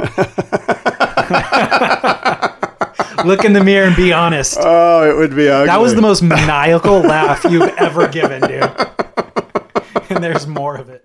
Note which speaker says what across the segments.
Speaker 1: Look in the mirror and be honest.
Speaker 2: Oh, it would be ugly.
Speaker 1: That was the most maniacal laugh you've ever given, dude. And there's more of it.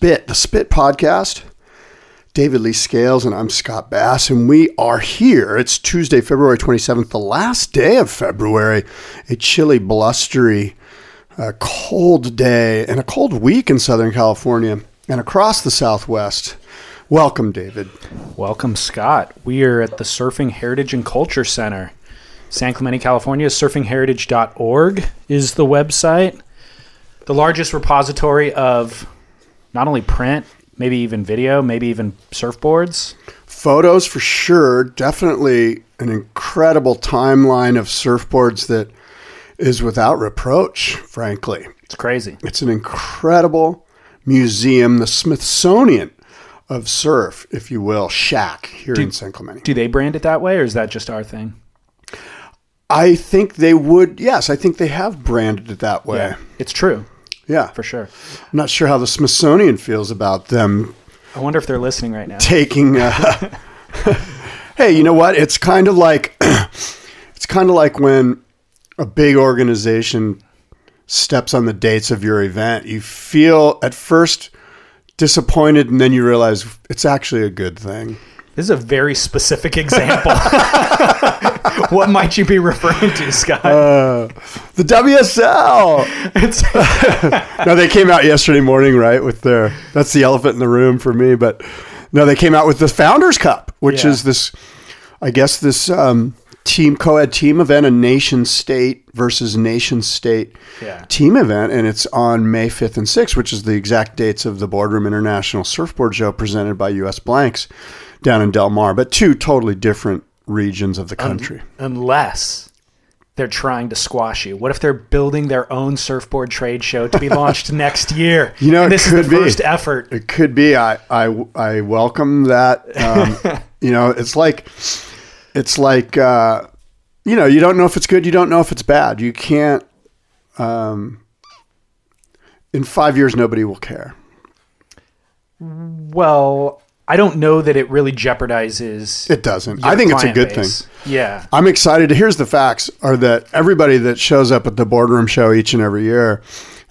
Speaker 2: Spit, the Spit Podcast. David Lee Scales, and I'm Scott Bass, and we are here. It's Tuesday, February 27th, the last day of February. A chilly, blustery, uh, cold day, and a cold week in Southern California and across the Southwest. Welcome, David.
Speaker 1: Welcome, Scott. We are at the Surfing Heritage and Culture Center, San Clemente, California. Surfingheritage.org is the website. The largest repository of not only print, maybe even video, maybe even surfboards.
Speaker 2: photos for sure. Definitely an incredible timeline of surfboards that is without reproach, frankly.
Speaker 1: It's crazy.
Speaker 2: It's an incredible museum, the Smithsonian of surf, if you will, shack here in San Clemente.
Speaker 1: Do they brand it that way, or is that just our thing?
Speaker 2: I think they would, yes, I think they have branded it that way.
Speaker 1: It's true,
Speaker 2: Yeah.
Speaker 1: for sure.
Speaker 2: I'm not sure how the Smithsonian feels about them
Speaker 1: I wonder if they're listening right now.
Speaker 2: taking uh, hey you know what it's kind of like it's kind of like when a big organization steps on the dates of your event you feel at first disappointed and then you realize it's actually a good thing
Speaker 1: This is a very specific example. what might you be referring to, Scott?
Speaker 2: the wsl
Speaker 1: it's,
Speaker 2: no they came out yesterday morning right with their that's the elephant in the room for me but no they came out with the founders cup which
Speaker 1: Yeah.
Speaker 2: is this i guess this um, team co-ed team event a nation state versus nation state
Speaker 1: Yeah.
Speaker 2: team event and it's on may 5th and 6th which is the exact dates of the boardroom international surfboard show presented by us blanks down in del mar but two totally different regions of the country
Speaker 1: unless they're trying to squash you. What if they're building their own surfboard trade show to be launched next year?
Speaker 2: You know,
Speaker 1: And this is the
Speaker 2: be.
Speaker 1: first effort.
Speaker 2: It could be. I I, I welcome that. Um, you know, it's like it's like uh, you know, you don't know if it's good. You don't know if it's bad. You can't. Um, in five years, nobody will care.
Speaker 1: Well, I don't know that it really jeopardizes.
Speaker 2: It doesn't. I think it's a good
Speaker 1: base.
Speaker 2: thing.
Speaker 1: Yeah.
Speaker 2: I'm excited. Here's the facts: are that everybody that shows up at the boardroom show each and every year,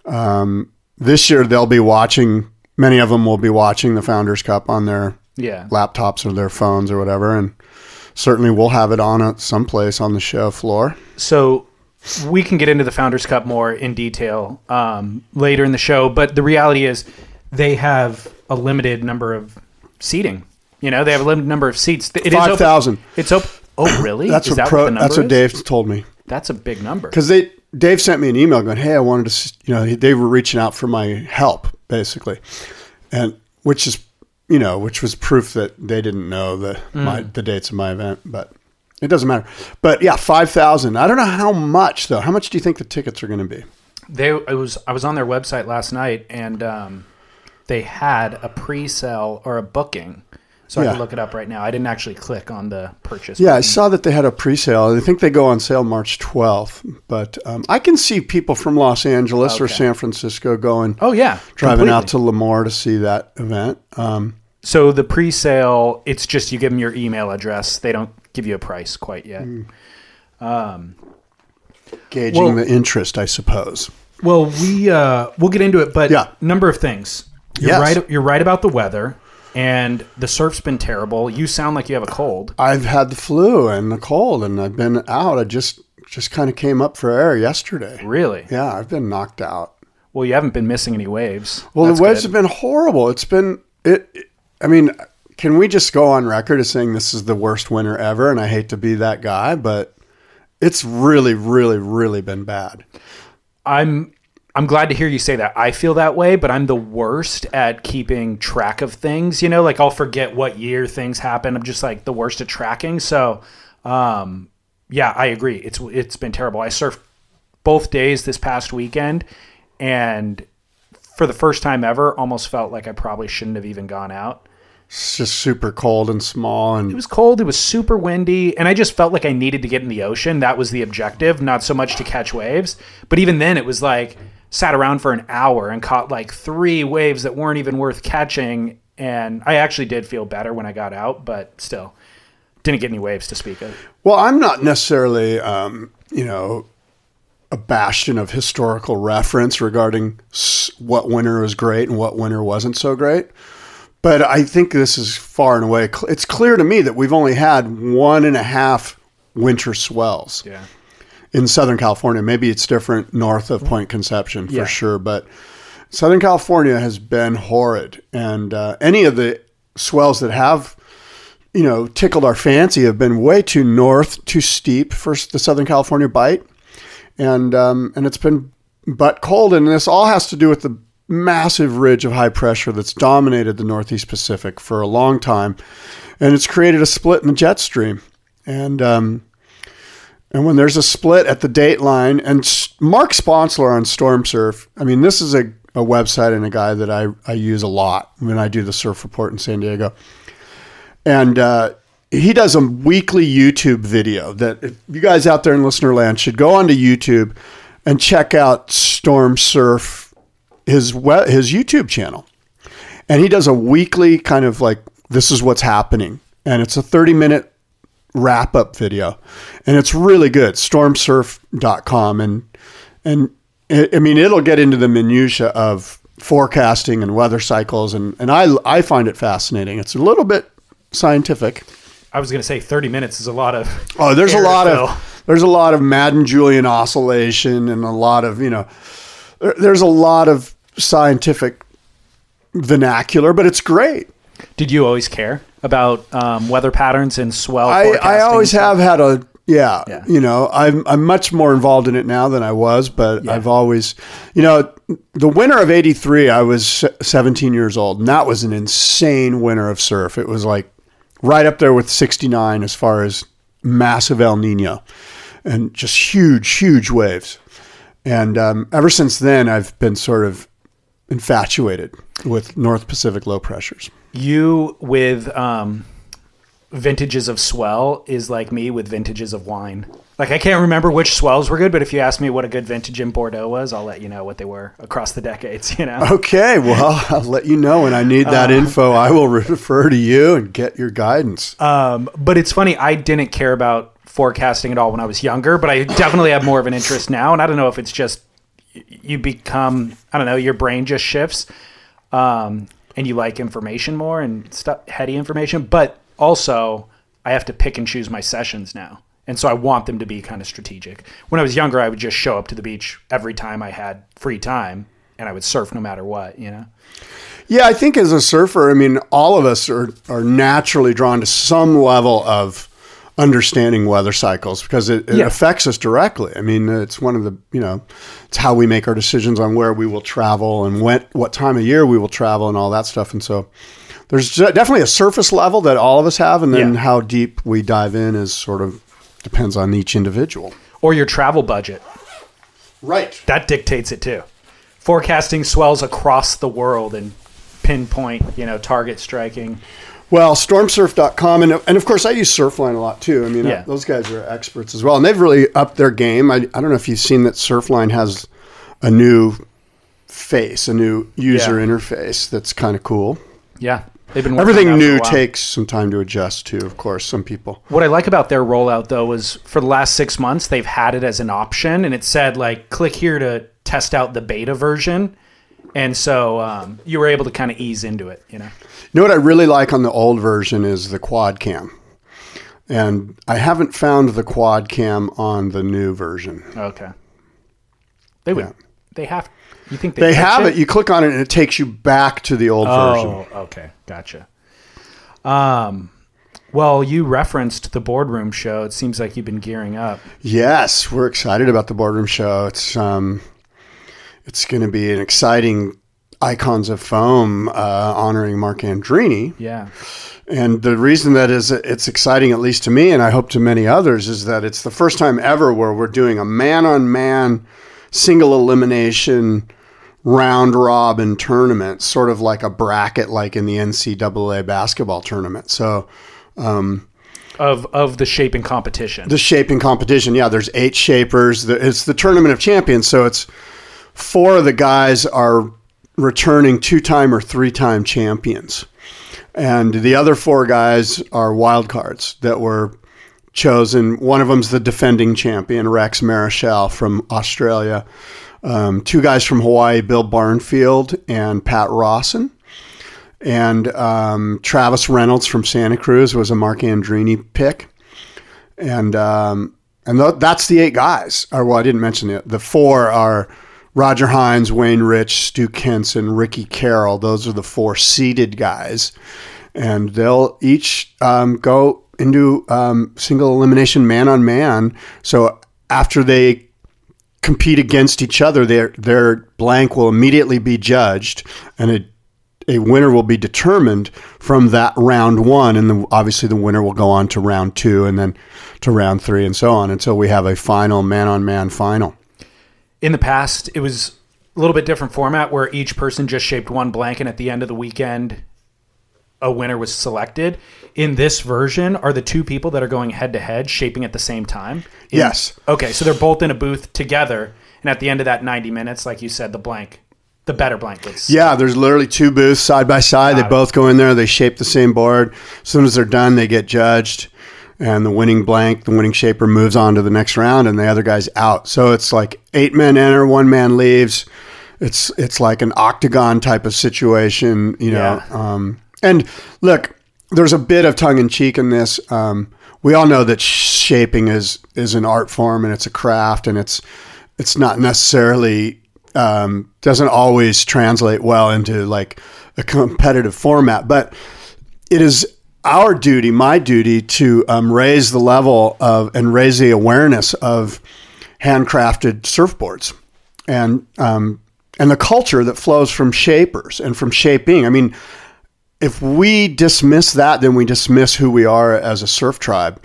Speaker 2: um, this year they'll be watching. Many of them will be watching the Founders Cup on their
Speaker 1: Yeah.
Speaker 2: laptops or their phones or whatever, and certainly we'll have it on at someplace on the show floor.
Speaker 1: So we can get into the Founders Cup more in detail um, later in the show, but the reality is they have a limited number of seating. You know, they have a limited number of seats. It
Speaker 2: Five thousand.
Speaker 1: It's open. Oh, really?
Speaker 2: That's
Speaker 1: is
Speaker 2: what
Speaker 1: that
Speaker 2: pro,
Speaker 1: what the number
Speaker 2: that's what
Speaker 1: is?
Speaker 2: Dave told me
Speaker 1: That's a big number.
Speaker 2: because they Dave sent me an email going, "Hey, I wanted to, you know, they were reaching out for my help basically," and which is, you know, which was proof that they didn't know the my, the dates of my event, but. It doesn't matter, but yeah, five thousand. I don't know how much though. How much do you think the tickets are going to be?
Speaker 1: They it was I was on their website last night and um, they had a pre-sale or a booking. So I can look it up right now. I didn't actually click on the purchase.
Speaker 2: Yeah, I saw that they had a pre-sale. I think they go on sale March 12th. But um, I can see people from Los Angeles or San Francisco going,
Speaker 1: Oh yeah,
Speaker 2: driving out to
Speaker 1: completely.
Speaker 2: Lemoore to see that event, um,
Speaker 1: So the pre-sale, it's just you give them your email address. They don't give you a price quite yet.
Speaker 2: gauging
Speaker 1: Well-
Speaker 2: the interest, I suppose.
Speaker 1: Well, we uh, we'll get into it, but
Speaker 2: Yeah.
Speaker 1: number of things. You're
Speaker 2: Yes.
Speaker 1: right. You're right about the weather, and the surf's been terrible. You sound like you have a cold.
Speaker 2: I've had the flu and the cold, and I've been out. I just just kind of came up for air yesterday.
Speaker 1: Really?
Speaker 2: Yeah, I've been knocked out.
Speaker 1: Well, you haven't been missing any waves.
Speaker 2: Well,
Speaker 1: That's
Speaker 2: the waves
Speaker 1: good.
Speaker 2: have been horrible. It's been it. it- I mean, can we just go on record as saying this is the worst winter ever? And I hate to be that guy, but it's really, really, really been bad.
Speaker 1: I'm I'm glad to hear you say that. I feel that way, but I'm the worst at keeping track of things. You know, like I'll forget what year things happen. I'm just like the worst at tracking. So, um, yeah, I agree. It's it's been terrible. I surfed both days this past weekend, and for the first time ever, almost felt like I probably shouldn't have even gone out.
Speaker 2: It's just super cold and small, and
Speaker 1: It was cold. It was super windy, and I just felt like I needed to get in the ocean. That was the objective, not so much to catch waves. But even then, it was like sat around for an hour and caught like three waves that weren't even worth catching. And I actually did feel better when I got out, but still didn't get any waves to speak of.
Speaker 2: Well, I'm not necessarily, um, you know, a bastion of historical reference regarding what winter was great and what winter wasn't so great. But I think this is far and away. It's clear to me that we've only had one and a half winter swells
Speaker 1: Yeah.
Speaker 2: In Southern California. Maybe it's different north of Point Conception for
Speaker 1: Yeah.
Speaker 2: sure, but Southern California has been horrid. And uh, any of the swells that have, you know, tickled our fancy have been way too north, too steep for the Southern California bite, and um, and it's been but cold. And this all has to do with the massive ridge of high pressure that's dominated the Northeast Pacific for a long time, and it's created a split in the jet stream. And um, and when there's a split at the date line, and Mark Sponsler on Storm Surf, I mean, this is a, a website and a guy that I, I use a lot when I do the surf report in San Diego. And uh, he does a weekly YouTube video that you guys out there in listener land should go onto YouTube and check out Storm Surf, his, his YouTube channel. And he does a weekly kind of like, this is what's happening. And it's a 30 minute wrap up video. And it's really good stormsurf.com and and it, i mean it'll get into the minutia of forecasting and weather cycles. And and i i find it fascinating. It's a little bit scientific.
Speaker 1: I was going to say 30 minutes is a lot of.
Speaker 2: oh there's a lot
Speaker 1: fill.
Speaker 2: of there's a lot of madden julian oscillation and a lot of you know there, there's a lot of scientific vernacular but it's great.
Speaker 1: Did you always care about um, weather patterns and swell?
Speaker 2: I, I always have had a yeah,
Speaker 1: Yeah.
Speaker 2: you know I'm I'm much more involved in it now than I was, but I've always you know the winter of '83 I was 17 years old, and that was an insane winter of surf. It was like right up there with '69 as far as massive El Nino and just huge huge waves. And um, ever since then, I've been sort of infatuated with North Pacific low pressures.
Speaker 1: You with um, vintages of swell is like me with vintages of wine. Like I can't remember which swells were good, but if you ask me what a good vintage in Bordeaux was, I'll let you know what they were across the decades. You know.
Speaker 2: Okay, well, I'll let you know when I need that info. I will refer to you and get your guidance.
Speaker 1: Um, but it's funny, I didn't care about forecasting at all when I was younger, but I definitely have more of an interest now. And I don't know if it's just you become, I don't know, your brain just shifts, um, and you like information more and stuff, heady information. But also, I have to pick and choose my sessions now. And so I want them to be kind of strategic. When I was younger, I would just show up to the beach every time I had free time and I would surf no matter what, you know?
Speaker 2: yeah, I think as a surfer, I mean, all of us are, are naturally drawn to some level of understanding weather cycles because it, it
Speaker 1: Yeah.
Speaker 2: affects us directly. I mean, it's one of the, you know, it's how we make our decisions on where we will travel and when, what time of year we will travel and all that stuff. And so there's definitely a surface level that all of us have. And then
Speaker 1: Yeah.
Speaker 2: how deep we dive in is sort of depends on each individual.
Speaker 1: Or your travel budget.
Speaker 2: Right.
Speaker 1: that dictates it too. Forecasting swells across the world and pinpoint, you know, target striking.
Speaker 2: Well, stormsurf.com. And, and of course, I use Surfline a lot too. I mean,
Speaker 1: Yeah.
Speaker 2: those guys are experts as well. And they've really upped their game. I, I don't know if you've seen that Surfline has a new face, a new user
Speaker 1: Yeah.
Speaker 2: interface that's kind of cool.
Speaker 1: Yeah, they've been
Speaker 2: Everything
Speaker 1: that for a
Speaker 2: new takes some time to adjust to, of course, some people.
Speaker 1: What I like about their rollout though is for the last six months they've had it as an option, and it said like click here to test out the beta version, and so um, you were able to kind of ease into it. You know,
Speaker 2: You know what I really like on the old version is the quad cam. And I haven't found the quad cam on the new version.
Speaker 1: okay. They would.
Speaker 2: Yeah.
Speaker 1: They have. You think
Speaker 2: They
Speaker 1: fix
Speaker 2: have it. You click on it and it takes you back to the old version.
Speaker 1: Oh, okay, gotcha. Um, well, you referenced the boardroom show. It seems like you've been gearing up.
Speaker 2: Yes, we're excited about the boardroom show. It's um, it's going to be an exciting icons of foam uh, honoring Mark Andreini.
Speaker 1: Yeah.
Speaker 2: And the reason that is it's exciting, at least to me, and I hope to many others, is that it's the first time ever where we're doing a man on man single elimination round robin tournament, sort of like a bracket like in the NCAA basketball tournament. So
Speaker 1: Of of the shaping competition.
Speaker 2: the shaping competition, yeah, there's eight shapers. The- It's the tournament of champions, so it's four of the guys are returning two time or three time champions. And the other four guys are wild cards that were chosen. One of them's the defending champion, Rex Marichal from Australia. Um, two guys from Hawaii, Bill Barnfield and Pat Rawson. And um, Travis Reynolds from Santa Cruz was a Mark Andreini pick and um, and th- that's the eight guys. Or well, I didn't mention it. The four are Roger Hinds, Wayne Rich, Stu Kenson, Ricky Carroll. Those are the four seeded guys, and they'll each um, go into um, single elimination man on man. So after they compete against each other, their their blank will immediately be judged, and a a winner will be determined from that round one, and then obviously the winner will go on to round two, and then to round three, and so on until we have a final man on man final.
Speaker 1: In the past it was a little bit different format where each person just shaped one blank and at the end of the weekend a winner was selected in this version are the two people that are going head to head shaping at the same time In-
Speaker 2: Yes.
Speaker 1: okay so they're both in a booth together and at the end of that 90 minutes like you said the blank the better blank gets
Speaker 2: Yeah, there's literally two booths side by side. They
Speaker 1: it.
Speaker 2: both go in there. They shape the same board. As soon as they're done, they get judged, and the winning blank, the winning shaper, moves on to the next round, and the other guy's out. So it's like eight men enter, one man leaves. It's it's like an octagon type of situation, you know.
Speaker 1: Yeah.
Speaker 2: Um, and look, there's a bit of tongue in cheek in this. Um, we all know that shaping is is an art form and it's a craft, and it's it's not necessarily um, doesn't always translate well into like a competitive format, but it is our duty, my duty, to um, raise the level of and raise the awareness of handcrafted surfboards and um, and the culture that flows from shapers and from shaping. I mean, if we dismiss that, then we dismiss who we are as a surf tribe.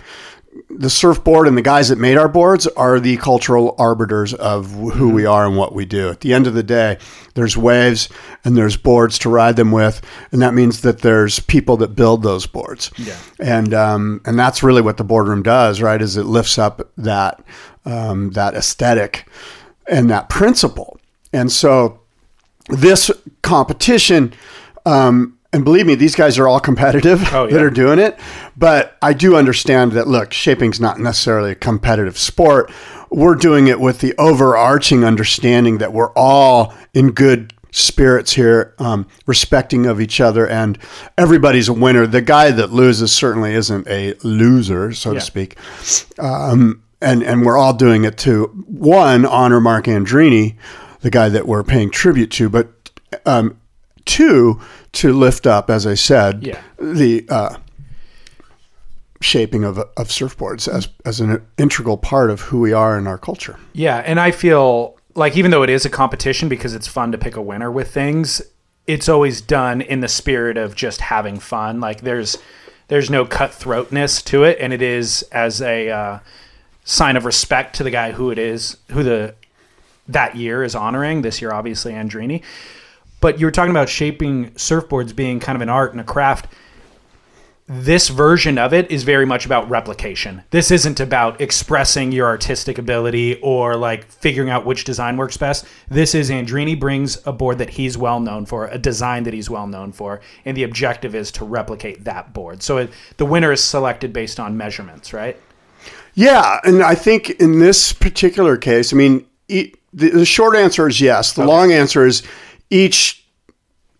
Speaker 2: The surfboard and the guys that made our boards are the cultural arbiters of who we are and what we do. At the end of the day, there's waves and there's boards to ride them with, and that means that there's people that build those boards. Yeah. And um, and that's really what the boardroom does, right? Is it lifts up that um, that aesthetic and that principle. And so this competition, um, and believe me, these guys are all competitive
Speaker 1: Oh,
Speaker 2: that are doing it. But I do understand that, look, shaping's not necessarily a competitive sport. We're doing it with the overarching understanding that we're all in good spirits here, um, respecting of each other, and everybody's a winner. The guy that loses certainly isn't a loser, so
Speaker 1: Yeah.
Speaker 2: to speak um, and and we're all doing it to one honor Mark Andreini, the guy that we're paying tribute to, but um, two to lift up, as I said,
Speaker 1: Yeah.
Speaker 2: the uh, shaping of of surfboards as as an integral part of who we are in our culture.
Speaker 1: Yeah, and I feel like even though it is a competition because it's fun to pick a winner with things, it's always done in the spirit of just having fun. Like there's there's no cutthroatness to it, and it is as a uh, sign of respect to the guy who it is, who the that year is honoring. This year, obviously, Andreini. But you were talking about shaping surfboards being kind of an art and a craft this version of it is very much about replication. This isn't about expressing your artistic ability or like figuring out which design works best. This is Andreini brings a board that he's well known for, a design that he's well known for, and the objective is to replicate that board. So it, the winner is selected based on measurements, right?
Speaker 2: Yeah, and I think in this particular case, I mean, e- the, the short answer is yes. The long answer is each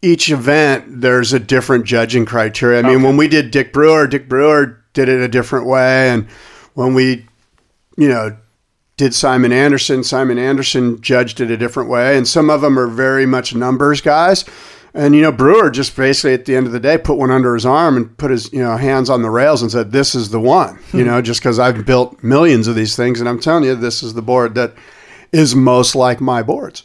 Speaker 2: each event there's a different judging criteria. I mean, when we did Dick Brewer, Dick Brewer did it a different way, and when we, you know, did Simon Anderson, Simon Anderson judged it a different way, and some of them are very much numbers guys. And you know, Brewer just basically at the end of the day put one under his arm and put his you know hands on the rails and said, "This is the one." You hmm. know, just because I've built millions of these things, and I'm telling you, this is the board that is most like my boards.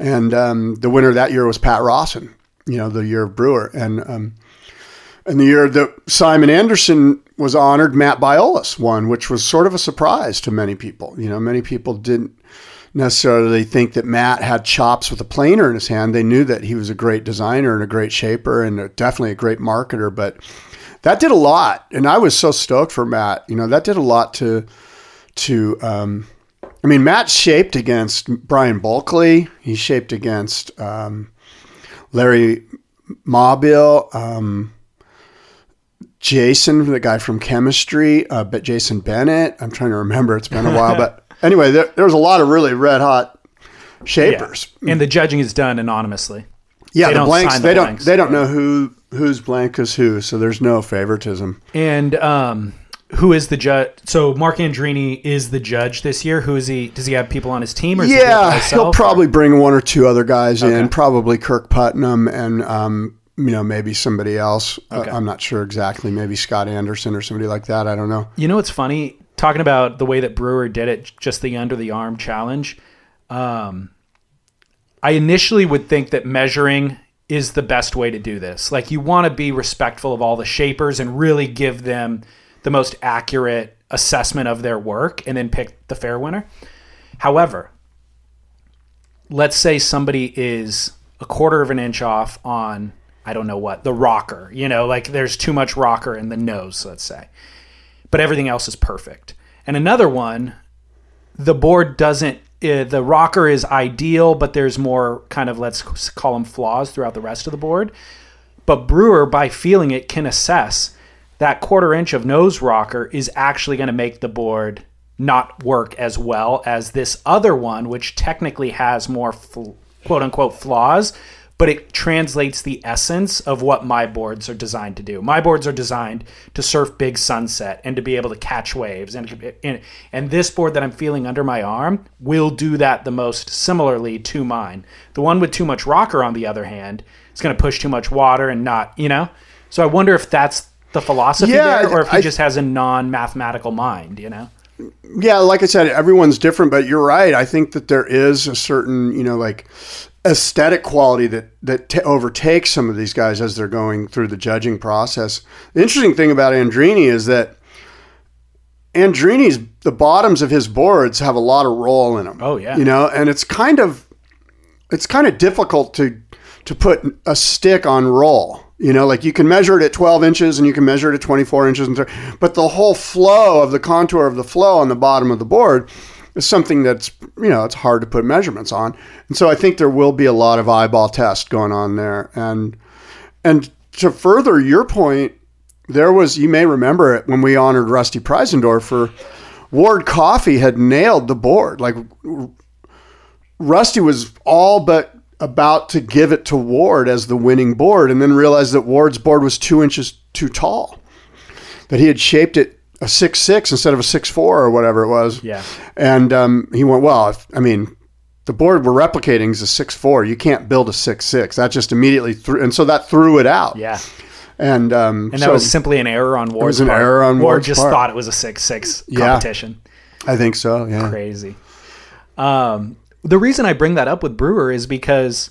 Speaker 2: And um, the winner that year was Pat Rawson. You know, the year of Brewer, and um, and the year that Simon Anderson was honored, Matt Biolos won, which was sort of a surprise to many people. You know, many people didn't necessarily think that Matt had chops with a planer in his hand. They knew that he was a great designer and a great shaper and definitely a great marketer, but that did a lot. And I was so stoked for Matt. You know, that did a lot to to um, I mean, Matt shaped against Brian Bulkley. He shaped against um, Larry Mabile, um, Jason, the guy from chemistry, uh, but Jason Bennett. I'm trying to remember. It's been a while, but anyway, there, there was a lot of really red hot shapers.
Speaker 1: Yeah. And the judging is done anonymously.
Speaker 2: Yeah,
Speaker 1: They
Speaker 2: the
Speaker 1: don't
Speaker 2: blanks.
Speaker 1: the
Speaker 2: they
Speaker 1: blanks.
Speaker 2: don't. They don't know who whose blank is who, so there's no favoritism.
Speaker 1: And um, who is the judge? So Mark Andreini is the judge this year. Who is he? Does he have people on his team? Or is he do it by
Speaker 2: Yeah, he'll
Speaker 1: or-
Speaker 2: probably bring one or two other guys in, probably Kirk Putnam and um, you know maybe somebody else. Uh, I'm not sure exactly. Maybe Scott Anderson or somebody like that. I don't know.
Speaker 1: You know what's funny? Talking about the way that Brewer did it, just the under the arm challenge. Um, I initially would think that measuring is the best way to do this. Like you want to be respectful of all the shapers and really give them the most accurate assessment of their work and then pick the fair winner. However, let's say somebody is a quarter of an inch off on I don't know what, the rocker, you know, like there's too much rocker in the nose, let's say. But everything else is perfect. And another one, the board doesn't uh, the rocker is ideal, but there's more kind of let's call them flaws throughout the rest of the board. But Brewer, by feeling it, can assess that quarter inch of nose rocker is actually going to make the board not work as well as this other one, which technically has more fl- quote unquote flaws, but it translates the essence of what my boards are designed to do. My boards are designed to surf big sunset and to be able to catch waves, and and, and this board that I'm feeling under my arm will do that the most similarly to mine. The one with too much rocker, on the other hand, is going to push too much water and not, you know. So I wonder if that's the philosophy
Speaker 2: Yeah,
Speaker 1: there, or if he
Speaker 2: I-
Speaker 1: just has a non-mathematical mind, you know.
Speaker 2: Yeah, like I said, everyone's different, but you're right. I think that there is a certain, you know, like aesthetic quality that that t- overtakes some of these guys as they're going through the judging process. The interesting thing about Andreini is that Andreini's the bottoms of his boards have a lot of roll in them.
Speaker 1: Oh, yeah.
Speaker 2: you know, and it's kind of it's kind of difficult to to put a stick on roll. You know, like you can measure it at 12 inches and you can measure it at 24 inches, and 30, but the whole flow of the contour of the flow on the bottom of the board is something that's you know it's hard to put measurements on. And so I think there will be a lot of eyeball test going on there. And and to further your point, there was you may remember it when we honored Rusty Preisendorfer. Ward Coffey had nailed the board. Like Rusty was all but about to give it to Ward as the winning board, and then realized that Ward's board was two inches too tall. That he had shaped it a six six instead of a six four or whatever it was.
Speaker 1: Yeah.
Speaker 2: And um, he went, well, if, I mean, the board we're replicating is a six four. You can't build a six six. That just immediately threw, and so that threw it out.
Speaker 1: Yeah.
Speaker 2: And um,
Speaker 1: And that
Speaker 2: so
Speaker 1: was simply an error on Ward's
Speaker 2: was an
Speaker 1: part.
Speaker 2: error on
Speaker 1: Ward
Speaker 2: Ward's
Speaker 1: just
Speaker 2: part.
Speaker 1: thought it was a six six
Speaker 2: Yeah.
Speaker 1: competition.
Speaker 2: I think so. Yeah.
Speaker 1: Crazy. Um, the reason I bring that up with Brewer is because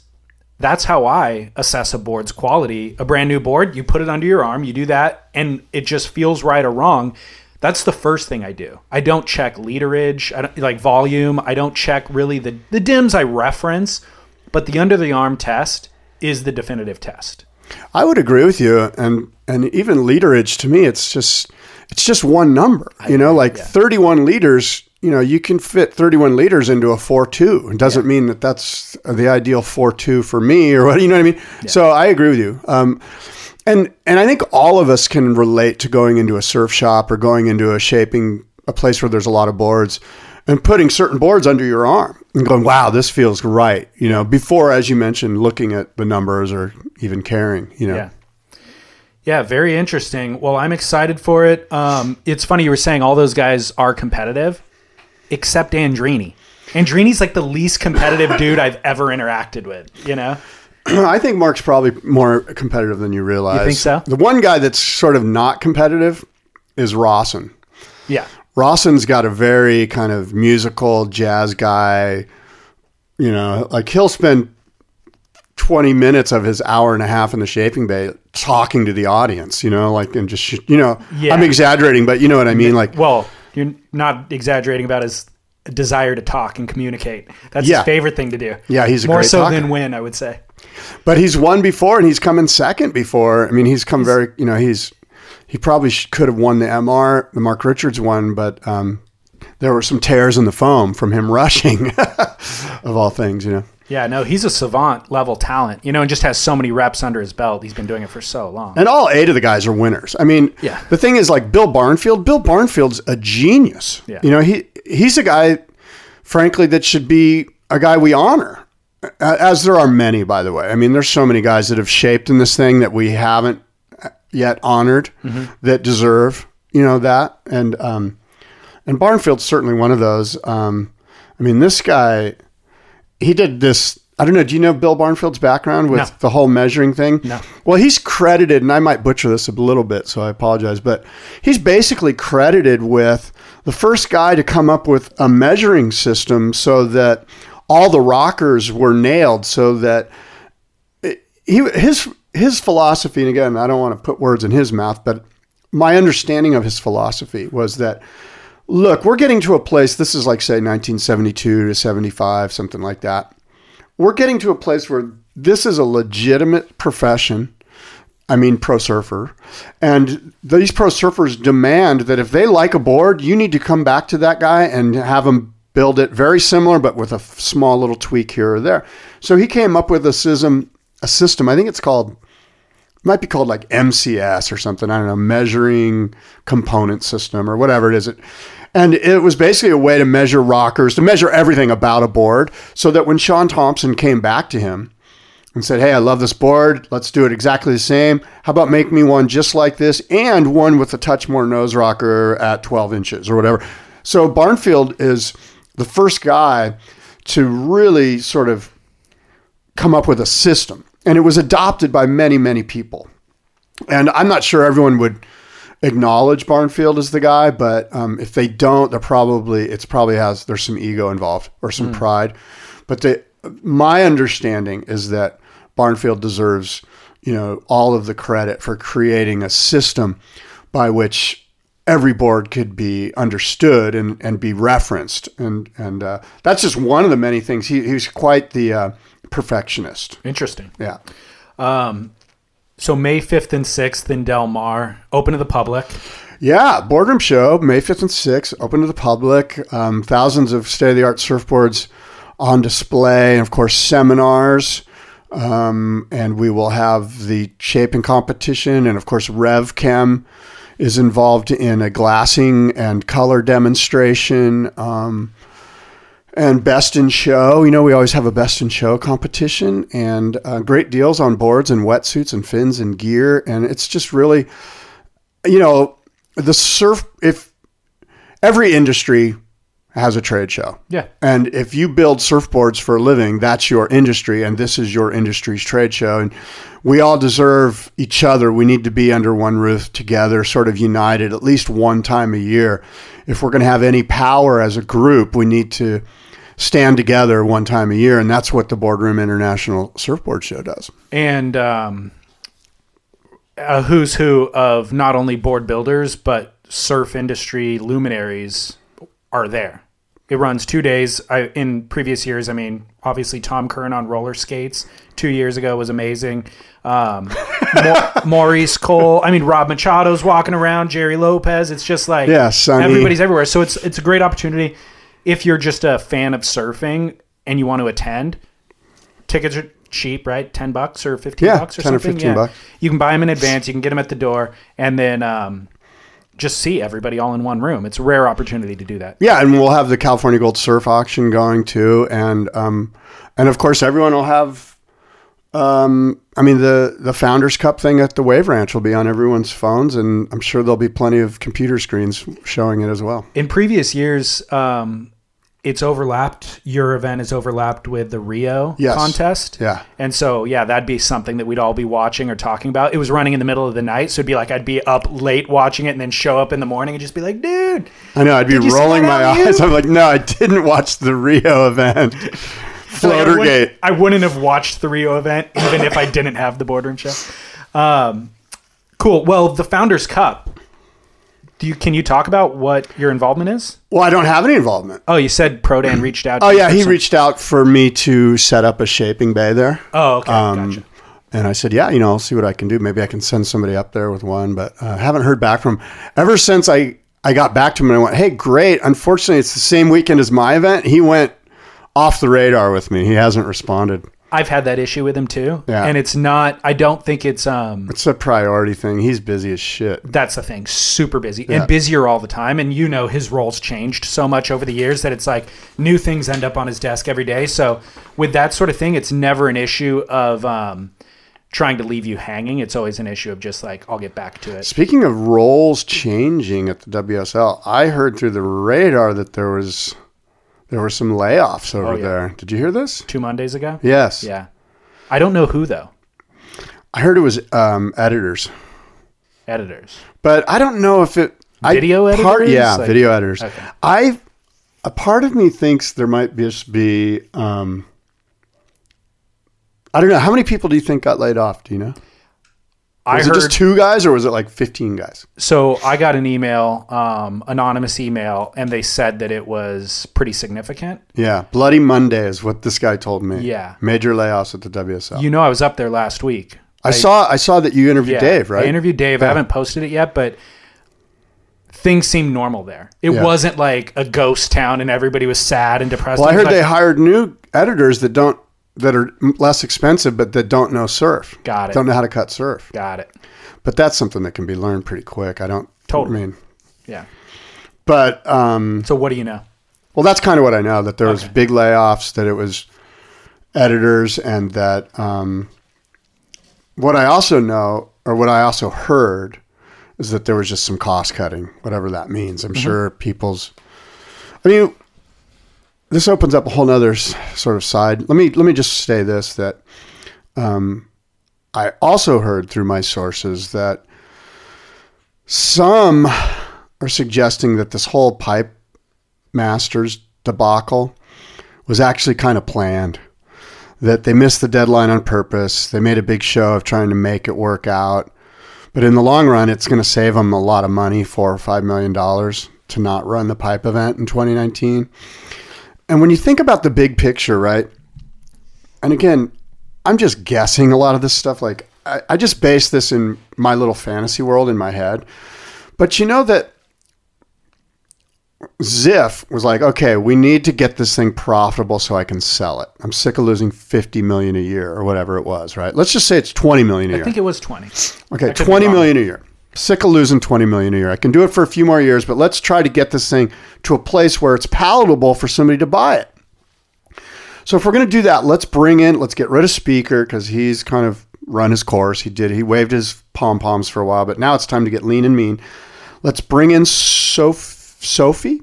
Speaker 1: that's how I assess a board's quality. A brand new board, you put it under your arm, you do that, and it just feels right or wrong. That's the first thing I do. I don't check literage, I don't, like volume. I don't check really the the dims I reference, but the under the arm test is the definitive test.
Speaker 2: I would agree with you, and and even literage to me, it's just it's just one number. You know, like thirty one liters. You know, you can fit thirty one liters into a four two. It doesn't mean that that's the ideal four two for me, or what. You know what I mean? So I agree with you. Um, and and I think all of us can relate to going into a surf shop or going into a shaping a place where there's a lot of boards and putting certain boards under your arm and going, wow, this feels right. You know, before, as you mentioned, looking at the numbers or even caring. You know.
Speaker 1: Yeah. Yeah, very interesting. Well, I'm excited for it. Um, it's funny you were saying all those guys are competitive, except Andreini. Andreini's like the least competitive dude I've ever interacted with. You know?
Speaker 2: I think Mark's probably more competitive than you realize.
Speaker 1: You think so?
Speaker 2: The one guy that's sort of not competitive is Rawson.
Speaker 1: Yeah.
Speaker 2: Rawson's got a very kind of musical jazz guy, You know, like he'll spend 20 minutes of his hour and a half in the shaping bay talking to the audience, you know, like, and just, you know,
Speaker 1: Yeah.
Speaker 2: I'm exaggerating, but you know what I mean? Like,
Speaker 1: Well, you're not exaggerating about his desire to talk and communicate. That's
Speaker 2: Yeah.
Speaker 1: his favorite thing to do.
Speaker 2: Yeah, he's a
Speaker 1: more so
Speaker 2: talker.
Speaker 1: than win, I would say.
Speaker 2: but he's won before and he's come in second before. I mean, he's come very, you know, he's, he probably could have won the MR, the Mark Richards one, but, um, there were some tears in the foam from him rushing of all things, you know.
Speaker 1: Yeah, no, he's a savant level talent, you know, and just has so many reps under his belt. He's been doing it for so long.
Speaker 2: And all eight of the guys are winners. I mean,
Speaker 1: Yeah.
Speaker 2: the thing is, like Bill Barnfield, Bill Barnfield's a genius.
Speaker 1: Yeah.
Speaker 2: You know, he he's a guy, frankly, that should be a guy we honor. As there are many, by the way. I mean, there's so many guys that have shaped in this thing that we haven't yet honored
Speaker 1: Mm-hmm.
Speaker 2: that deserve, you know, that. And um, and Barnfield's certainly one of those. Um, I mean, this guy, he did this. I don't know. Do you know Bill Barnfield's background with
Speaker 1: No.
Speaker 2: the whole measuring thing?
Speaker 1: No.
Speaker 2: Well, he's credited, and I might butcher this a little bit, so I apologize, but he's basically credited with the first guy to come up with a measuring system so that all the rockers were nailed, so that it, he his his philosophy, and again, I don't want to put words in his mouth, but my understanding of his philosophy was that look, we're getting to a place. This is like say 1972 to 75, something like that we're getting to a place where this is a legitimate profession. I mean, pro surfer. And these pro surfers demand that if they like a board, you need to come back to that guy and have him build it very similar, but with a small little tweak here or there. So he came up with a system, a system, I think it's called, might be called like MCS or something. I don't know, measuring component system or whatever it is. It, and it was basically a way to measure rockers, to measure everything about a board, so that when Shaun Tomson came back to him and said, Hey, I love this board. Let's do it exactly the same. How about make me one just like this and one with a touch more nose rocker at 12 inches or whatever? So Barnfield is the first guy to really sort of come up with a system. And it was adopted by many, many people. And I'm not sure everyone would acknowledge Barnfield as the guy, but um, if they don't, they're probably it's probably has there's some ego involved or some pride. But the, my understanding is that Barnfield deserves you know all of the credit for creating a system by which every board could be understood and, and be referenced. And and uh, that's just one of the many things. He, he's quite the uh, perfectionist.
Speaker 1: Interesting.
Speaker 2: yeah
Speaker 1: So May 5th and 6th in Del Mar, open to the public.
Speaker 2: Yeah, boardroom show, May 5th and 6th, open to the public. Um, thousands of state of the art surfboards on display, and of course, seminars. Um, and we will have the shaping competition, and of course, RevChem is involved in a glassing and color demonstration. Um, and best in show. You know, we always have a best in show competition and uh, great deals on boards and wetsuits and fins and gear. And it's just really, you know, the surf, if every industry has a trade show.
Speaker 1: Yeah.
Speaker 2: And if you build surfboards for a living, that's your industry, and this is your industry's trade show. And we all deserve each other. We need to be under one roof together, sort of united at least one time a year. If we're going to have any power as a group, we need to stand together one time a year. And that's what the Boardroom International Surfboard Show does.
Speaker 1: and um, a who's who of not only board builders but surf industry luminaries are there. It runs two days. I, in previous years, I mean, obviously Tom Curren on roller skates two years ago was amazing. Um, Mau- Maurice Cole. I mean, Rob Machado's walking around. Gerry Lopez. It's just like
Speaker 2: Yeah,
Speaker 1: everybody's everywhere. So it's it's a great opportunity if you're just a fan of surfing and you want to attend. Tickets are cheap, right? Ten bucks or fifteen
Speaker 2: Yeah,
Speaker 1: bucks or
Speaker 2: 10 or
Speaker 1: something.
Speaker 2: 15 bucks.
Speaker 1: You can buy them in advance. You can get them at the door, and then um, just see everybody all in one room. It's a rare opportunity to do that.
Speaker 2: Yeah, and we'll have the California Gold Surf Auction going too, and um, and of course everyone will have. Um, I mean the the Founders Cup thing at the Wave Ranch will be on everyone's phones, and I'm sure there'll be plenty of computer screens showing it as well.
Speaker 1: In previous years, um, it's overlapped. Your event is overlapped with the Rio
Speaker 2: Yes.
Speaker 1: contest.
Speaker 2: Yeah.
Speaker 1: And so, yeah, that'd be something that we'd all be watching or talking about. It was running in the middle of the night, so it'd be like I'd be up late watching it, and then show up in the morning and just be like, "Dude,
Speaker 2: I know I'd be
Speaker 1: you
Speaker 2: rolling my eyes. I'm like, no, I didn't watch the Rio event. Floater
Speaker 1: I wouldn't. I wouldn't have watched the Rio event even if I didn't have the boardroom show. Um, cool. Well, the Founders Cup. Do you can you talk about what your involvement is?
Speaker 2: Well, I don't have any involvement.
Speaker 1: Oh, you said Prodan reached out. to
Speaker 2: Oh yeah, he
Speaker 1: some-
Speaker 2: reached out for me to set up a shaping bay there.
Speaker 1: Oh, okay,
Speaker 2: Um,
Speaker 1: gotcha.
Speaker 2: And I said, yeah, you know, I'll see what I can do. Maybe I can send somebody up there with one, but I uh, haven't heard back from him. Ever since I, I got back to him and I went, hey, great. Unfortunately, it's the same weekend as my event. He went off the radar with me. He hasn't responded.
Speaker 1: I've had that issue with him too,
Speaker 2: Yeah.
Speaker 1: and it's not. I don't think it's um.
Speaker 2: It's a priority thing. He's busy as shit.
Speaker 1: That's the thing. Super busy
Speaker 2: Yeah.
Speaker 1: and busier all the time. And you know his role's changed so much over the years that it's like new things end up on his desk every day. So with that sort of thing, it's never an issue of um, trying to leave you hanging. It's always an issue of just like I'll get back to it.
Speaker 2: Speaking of roles changing at the WSL, I heard through the radar that there was there were some layoffs over
Speaker 1: Oh, yeah.
Speaker 2: there. Did you hear this?
Speaker 1: Two Mondays ago.
Speaker 2: Yes.
Speaker 1: Yeah. I don't know who though.
Speaker 2: I heard it was um, editors,
Speaker 1: Editors.
Speaker 2: but I don't know if it
Speaker 1: Video
Speaker 2: I, Part,
Speaker 1: editors?
Speaker 2: yeah,
Speaker 1: Like-
Speaker 2: video editors.
Speaker 1: Okay.
Speaker 2: I a part of me thinks there might just be. Um, I don't know. How many people do you think got laid off? Do you know?
Speaker 1: I
Speaker 2: Was
Speaker 1: heard
Speaker 2: it just two guys or was it like 15 guys?
Speaker 1: so I got an email, um, anonymous email, and they said that it was pretty significant.
Speaker 2: Yeah. Bloody Monday is what this guy told me.
Speaker 1: Yeah.
Speaker 2: Major layoffs at the WSL.
Speaker 1: You know, I was up there last week.
Speaker 2: I saw I saw that you interviewed
Speaker 1: Yeah,
Speaker 2: Dave, right?
Speaker 1: I interviewed Dave. I haven't posted it yet, but things seemed normal there. It
Speaker 2: Yeah.
Speaker 1: wasn't like a ghost town and everybody was sad and depressed.
Speaker 2: Well, I heard they hired new editors that don't that are less expensive, but that don't know surf.
Speaker 1: Got it.
Speaker 2: Don't know how to cut surf.
Speaker 1: got it.
Speaker 2: But that's something that can be learned pretty quick. I don't.
Speaker 1: Totally.
Speaker 2: I mean,
Speaker 1: Yeah.
Speaker 2: but um,
Speaker 1: So what do you know?
Speaker 2: well, that's kind of what I know. That there was
Speaker 1: Okay.
Speaker 2: big layoffs. That it was editors, and that um, what I also know, or what I also heard, is that there was just some cost cutting, whatever that means. I'm sure people's. I mean, this opens up a whole other sort of side. Let me let me just say this that um, I also heard through my sources that some are suggesting that this whole pipe masters debacle was actually kind of planned. That they missed the deadline on purpose. They made a big show of trying to make it work out. But in the long run, it's going to save them a lot of money, four or five million dollars, to not run the pipe event in 2019. And when you think about the big picture, right? And again, I'm just guessing a lot of this stuff. Like, I, I just base this in my little fantasy world in my head. But you know that Ziff was like, okay, we need to get this thing profitable so I can sell it. I'm sick of losing 50 million a year or whatever it was, right? Let's just say it's 20 million a year.
Speaker 1: I think it was twenty.
Speaker 2: Okay,
Speaker 1: I could be
Speaker 2: twenty
Speaker 1: wrong.
Speaker 2: million a year. Sick of losing twenty million a year. I can do it for a few more years, but let's try to get this thing to a place where it's palatable for somebody to buy it. So if we're going to do that, let's bring in, let's get rid of Speaker because he's kind of run his course. He did. He waved his pom poms for a while, but now it's time to get lean and mean. Let's bring in Soph- Sophie,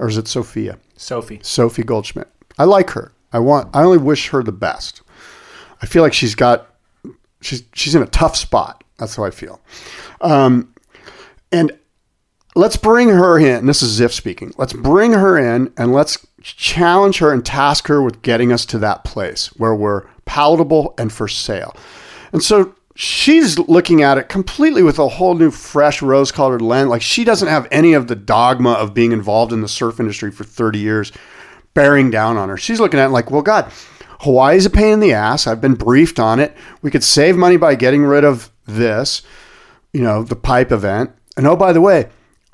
Speaker 2: or is it Sophia?
Speaker 1: Sophie.
Speaker 2: Sophie Goldschmidt. I like her. I want. I only wish her the best. I feel like she's got. She's she's in a tough spot. That's how I feel. Um, and let's bring her in. This is Ziff speaking. Let's bring her in and let's challenge her and task her with getting us to that place where we're palatable and for sale. And so she's looking at it completely with a whole new, fresh, rose colored lens. Like she doesn't have any of the dogma of being involved in the surf industry for 30 years bearing down on her. She's looking at it like, well, God, Hawaii's a pain in the ass. I've been briefed on it. We could save money by getting rid of this, you know, the pipe event. And oh, by the way,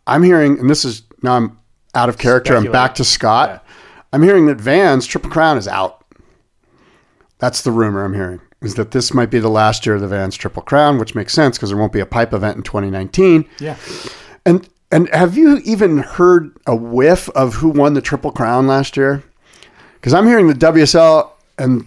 Speaker 2: I'm hearing, and this is now I'm out of character. I'm back to Scott. I'm hearing that Vans Triple Crown is out. That's the rumor I'm hearing. Is that this might be the last year of the Vans Triple Crown, which makes sense because there won't be a pipe event in 2019.
Speaker 1: Yeah.
Speaker 2: And and have you even heard a whiff of who won the Triple Crown last year? Because I'm hearing the WSL and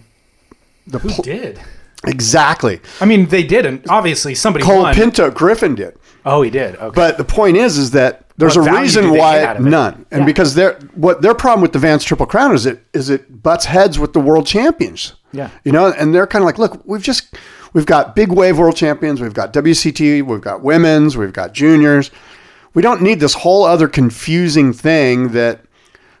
Speaker 2: the
Speaker 1: Who
Speaker 2: pl-
Speaker 1: did?
Speaker 2: Exactly
Speaker 1: I mean, they didn't. obviously somebody
Speaker 2: Cole
Speaker 1: won.
Speaker 2: Pinto Griffin did.
Speaker 1: Oh, he did. Okay.
Speaker 2: But the point is, is that there's
Speaker 1: What
Speaker 2: a
Speaker 1: value
Speaker 2: reason why
Speaker 1: out of it?
Speaker 2: none, and
Speaker 1: Yeah.
Speaker 2: because their what their problem with the Vans Triple Crown is it is it butts heads with the world champions.
Speaker 1: Yeah.
Speaker 2: you know, and they're kind of like, look, we've just we've got big wave world champions, we've got WCT, we've got women's, we've got juniors. We don't need this whole other confusing thing that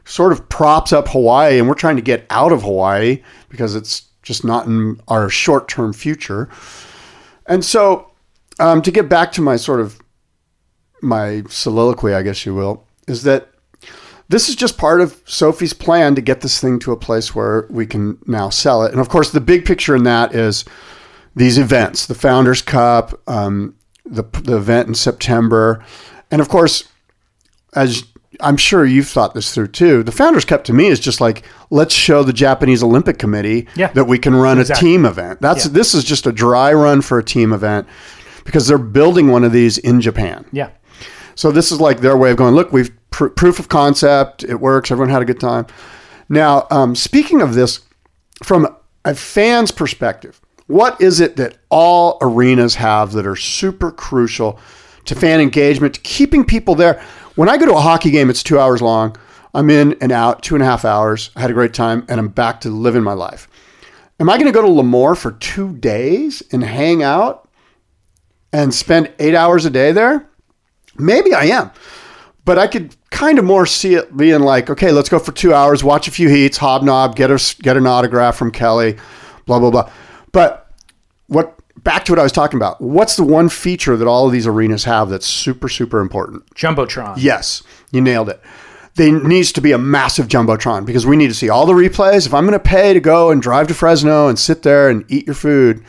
Speaker 2: sort of props up Hawaii, and we're trying to get out of Hawaii because it's just not in our short term future. And so, um, to get back to my sort of my soliloquy, I guess you will, is that this is just part of Sophie's plan to get this thing to a place where we can now sell it. And of course, the big picture in that is these events, the Founders Cup, um, the, the event in September. And of course, as I'm sure you've thought this through too, the Founders Cup to me is just like, let's show the Japanese Olympic Committee
Speaker 1: Yeah.
Speaker 2: that we can run
Speaker 1: Exactly.
Speaker 2: a team event. That's
Speaker 1: Yeah.
Speaker 2: This is just a dry run for a team event because they're building one of these in Japan.
Speaker 1: Yeah.
Speaker 2: So this is like their way of going. Look, we've pr- proof of concept. It works. Everyone had a good time. Now, um, speaking of this, from a fan's perspective, what is it that all arenas have that are super crucial to fan engagement, to keeping people there? When I go to a hockey game, it's two hours long. I'm in and out, two and a half hours. I had a great time, and I'm back to living my life. Am I going to go to Lemoore for two days and hang out and spend eight hours a day there? Maybe I am. But I could kind of more see it being like, okay, let's go for two hours, watch a few heats, hobnob, get a, get an autograph from Kelly, blah blah blah. But what back to what I was talking about? What's the one feature that all of these arenas have that's super super important?
Speaker 1: Jumbotron.
Speaker 2: Yes, you nailed it. There needs to be a massive jumbotron because we need to see all the replays. If I'm going to pay to go and drive to Fresno and sit there and eat your food,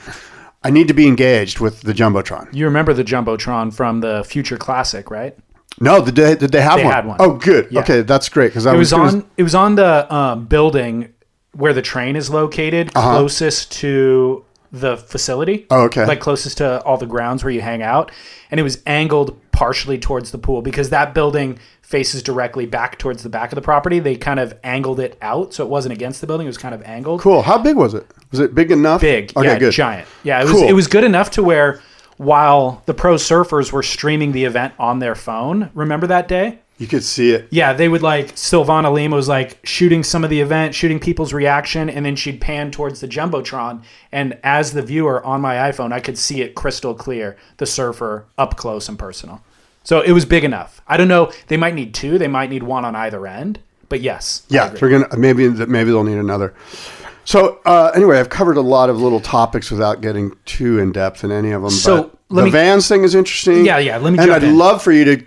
Speaker 2: I need to be engaged with the jumbotron.
Speaker 1: You remember the Jumbotron from the Future Classic, right?
Speaker 2: No, did they, did they have
Speaker 1: They
Speaker 2: one?
Speaker 1: had one.
Speaker 2: Oh, good.
Speaker 1: Yeah.
Speaker 2: Okay, that's great because I
Speaker 1: It
Speaker 2: was,
Speaker 1: was on. It was on the um, building where the train is located, closest to the facility.
Speaker 2: Oh, okay.
Speaker 1: Like closest to all the grounds where you hang out, and it was angled partially towards the pool because that building faces directly back towards the back of the property. They kind of angled it out, so it wasn't against the building. It was kind of angled.
Speaker 2: Cool. How big was it? Was it big enough?
Speaker 1: big,
Speaker 2: Okay,
Speaker 1: yeah,
Speaker 2: good.
Speaker 1: giant. Yeah, it was
Speaker 2: Cool.
Speaker 1: it was good enough to where while the pro surfers were streaming the event on their phone, remember that day?
Speaker 2: You could see it.
Speaker 1: Yeah, they would like Silvana Lima was like shooting some of the event, shooting people's reaction, and then she'd pan towards the jumbotron. And as the viewer on my iPhone, I could see it crystal clear, the surfer up close and personal. So it was big enough. I don't know. They might need two. They might need one on either end. But yes,
Speaker 2: Yeah, they're gonna maybe maybe they'll need another. So uh, anyway, I've covered a lot of little topics without getting too in depth in any of them.
Speaker 1: So,
Speaker 2: but the
Speaker 1: me-
Speaker 2: Vans thing is interesting.
Speaker 1: Yeah, yeah, let me
Speaker 2: And I'd
Speaker 1: in.
Speaker 2: love for you to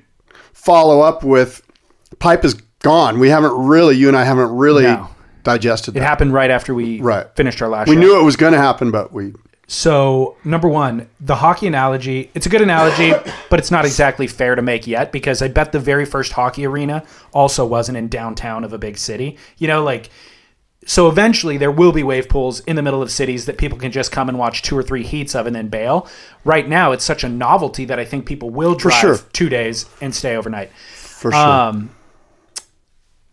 Speaker 2: follow up with pipe is gone. We haven't really, you and I haven't really
Speaker 1: No.
Speaker 2: digested
Speaker 1: it happened right after we
Speaker 2: Right.
Speaker 1: finished our last.
Speaker 2: We
Speaker 1: show.
Speaker 2: knew it was going to happen, but we
Speaker 1: So, number one, the hockey analogy, it's a good analogy, but it's not exactly fair to make yet because I bet the very first hockey arena also wasn't in downtown of a big city. You know, like, so eventually there will be wave pools in the middle of cities that people can just come and watch two or three heats of and then bail. Right now, it's such a novelty that I think people will drive
Speaker 2: sure.
Speaker 1: two days and stay overnight.
Speaker 2: for sure.
Speaker 1: Um,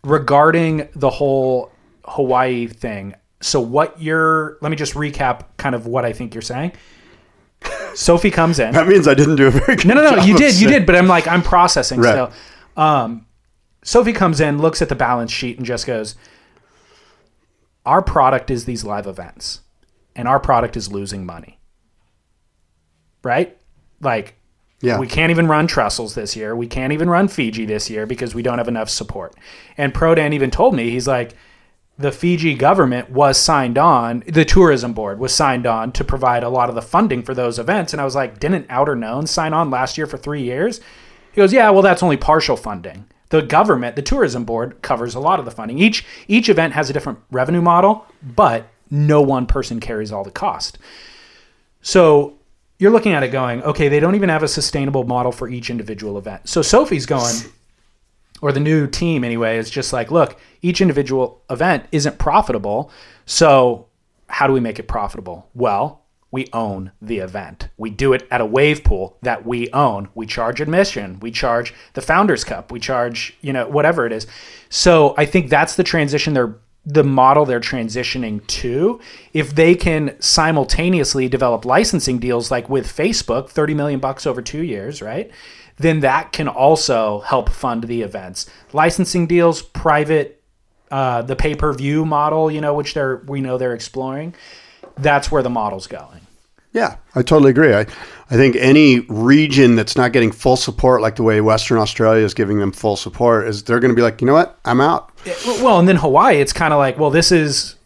Speaker 1: regarding the whole Hawaii thing. So what you're let me just recap kind of what I think you're saying. Sophie comes in.
Speaker 2: that means I didn't do a very good
Speaker 1: No, no, no, you did, you did, but I'm like I'm processing
Speaker 2: Right.
Speaker 1: still. Um Sophie comes in, looks at the balance sheet and just goes, "Our product is these live events and our product is losing money." Right? Like
Speaker 2: Yeah.
Speaker 1: we can't even run Trestles this year. We can't even run Fiji this year because we don't have enough support. And Prodan even told me, he's like, the Fiji government was signed on, the tourism board was signed on to provide a lot of the funding for those events. And I was like, didn't Outerknown sign on last year for three years? He goes, yeah, well, that's only partial funding. The government, the tourism board, covers a lot of the funding. Each each event has a different revenue model, but no one person carries all the cost. So you're looking at it going, okay, they don't even have a sustainable model for each individual event. So Sophie's going, or the new team anyway, is just like, look, each individual event isn't profitable. So how do we make it profitable? Well, we own the event. We do it at a wave pool that we own. We charge admission. We charge the Founders Cup. We charge, you know, whatever it is. So I think that's the transition they're the model they're transitioning to. If they can simultaneously develop licensing deals like with Facebook, 30 million bucks over 2 years, right? Then that can also help fund the events. Licensing deals, private uh, the pay-per-view model, you know, which they're we know they're exploring. That's where the model's going.
Speaker 2: Yeah, I totally agree. I, I think any region that's not getting full support, like the way Western Australia is giving them full support, is they're going to be like, you know what, I'm out.
Speaker 1: Well, and then Hawaii, it's kind of like, well, this is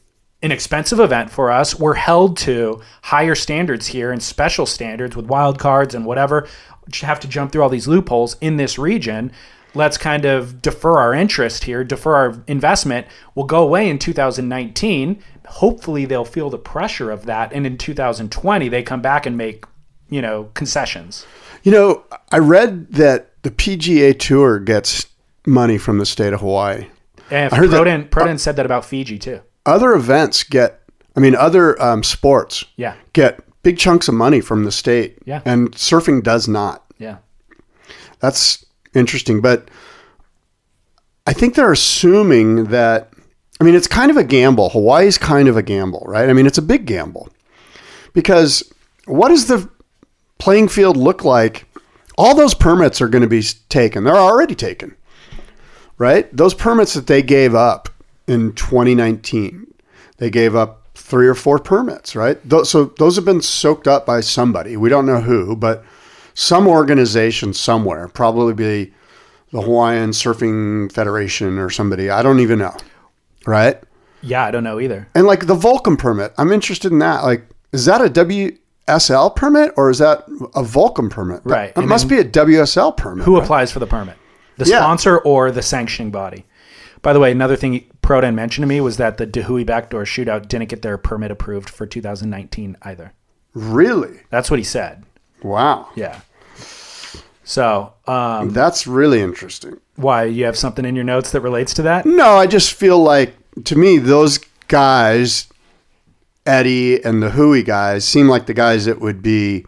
Speaker 1: an expensive event for us. We're held to higher standards here and special standards with wild cards and whatever. Just have to jump through all these loopholes in this region. Let's kind of defer our interest here, defer our investment. We'll go away in 2019. Hopefully, they'll feel the pressure of that, and in 2020, they come back and make, you know, concessions.
Speaker 2: You know, I read that the PGA Tour gets money from the state of Hawaii.
Speaker 1: And
Speaker 2: I heard that-
Speaker 1: Proden, Proden said that about Fiji too.
Speaker 2: Other events get, I mean, other um, sports
Speaker 1: Yeah,
Speaker 2: get big chunks of money from the state.
Speaker 1: Yeah.
Speaker 2: And surfing does not.
Speaker 1: yeah.
Speaker 2: That's interesting. But I think they're assuming that, I mean, it's kind of a gamble. Hawaii's kind of a gamble, right? I mean, it's a big gamble. Because what does the playing field look like? All those permits are going to be taken. They're already taken, right? Those permits that they gave up in 2019, they gave up three or four permits, right? So those have been soaked up by somebody. We don't know who, but some organization somewhere, probably be the Hawaiian Surfing Federation or somebody. I don't even know, right?
Speaker 1: Yeah, I don't know either.
Speaker 2: And like the Volcom permit, I'm interested in that. Like, is that a WSL permit or is that a Volcom permit?
Speaker 1: Right.
Speaker 2: It
Speaker 1: And
Speaker 2: must be a WSL permit.
Speaker 1: Who
Speaker 2: right?
Speaker 1: applies for the permit? The
Speaker 2: Yeah.
Speaker 1: sponsor or the sanctioning body? By the way, another thing Proden mentioned to me was that the Da Hui backdoor shootout didn't get their permit approved for 2019 either.
Speaker 2: Really?
Speaker 1: That's what he said.
Speaker 2: Wow.
Speaker 1: Yeah. So, um,
Speaker 2: That's really interesting.
Speaker 1: Why you have something in your notes that relates to that?
Speaker 2: No, I just feel like to me those guys, Eddie and the Hui guys, seem like the guys that would be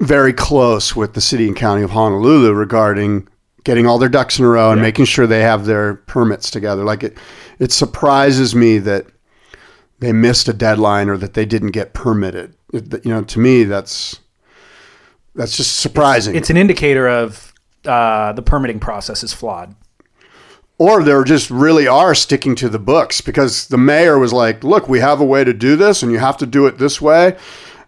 Speaker 2: very close with the city and county of Honolulu regarding getting all their ducks in a row and making sure they have their permits together. Like it, it surprises me that they missed a deadline or that they didn't get permitted. It- you know, to me, that's that's just surprising.
Speaker 1: It's an indicator of uh, the permitting process is flawed.
Speaker 2: or they just really are sticking to the books because the mayor was like, "Look, we have a way to do this, and you have to do it this way."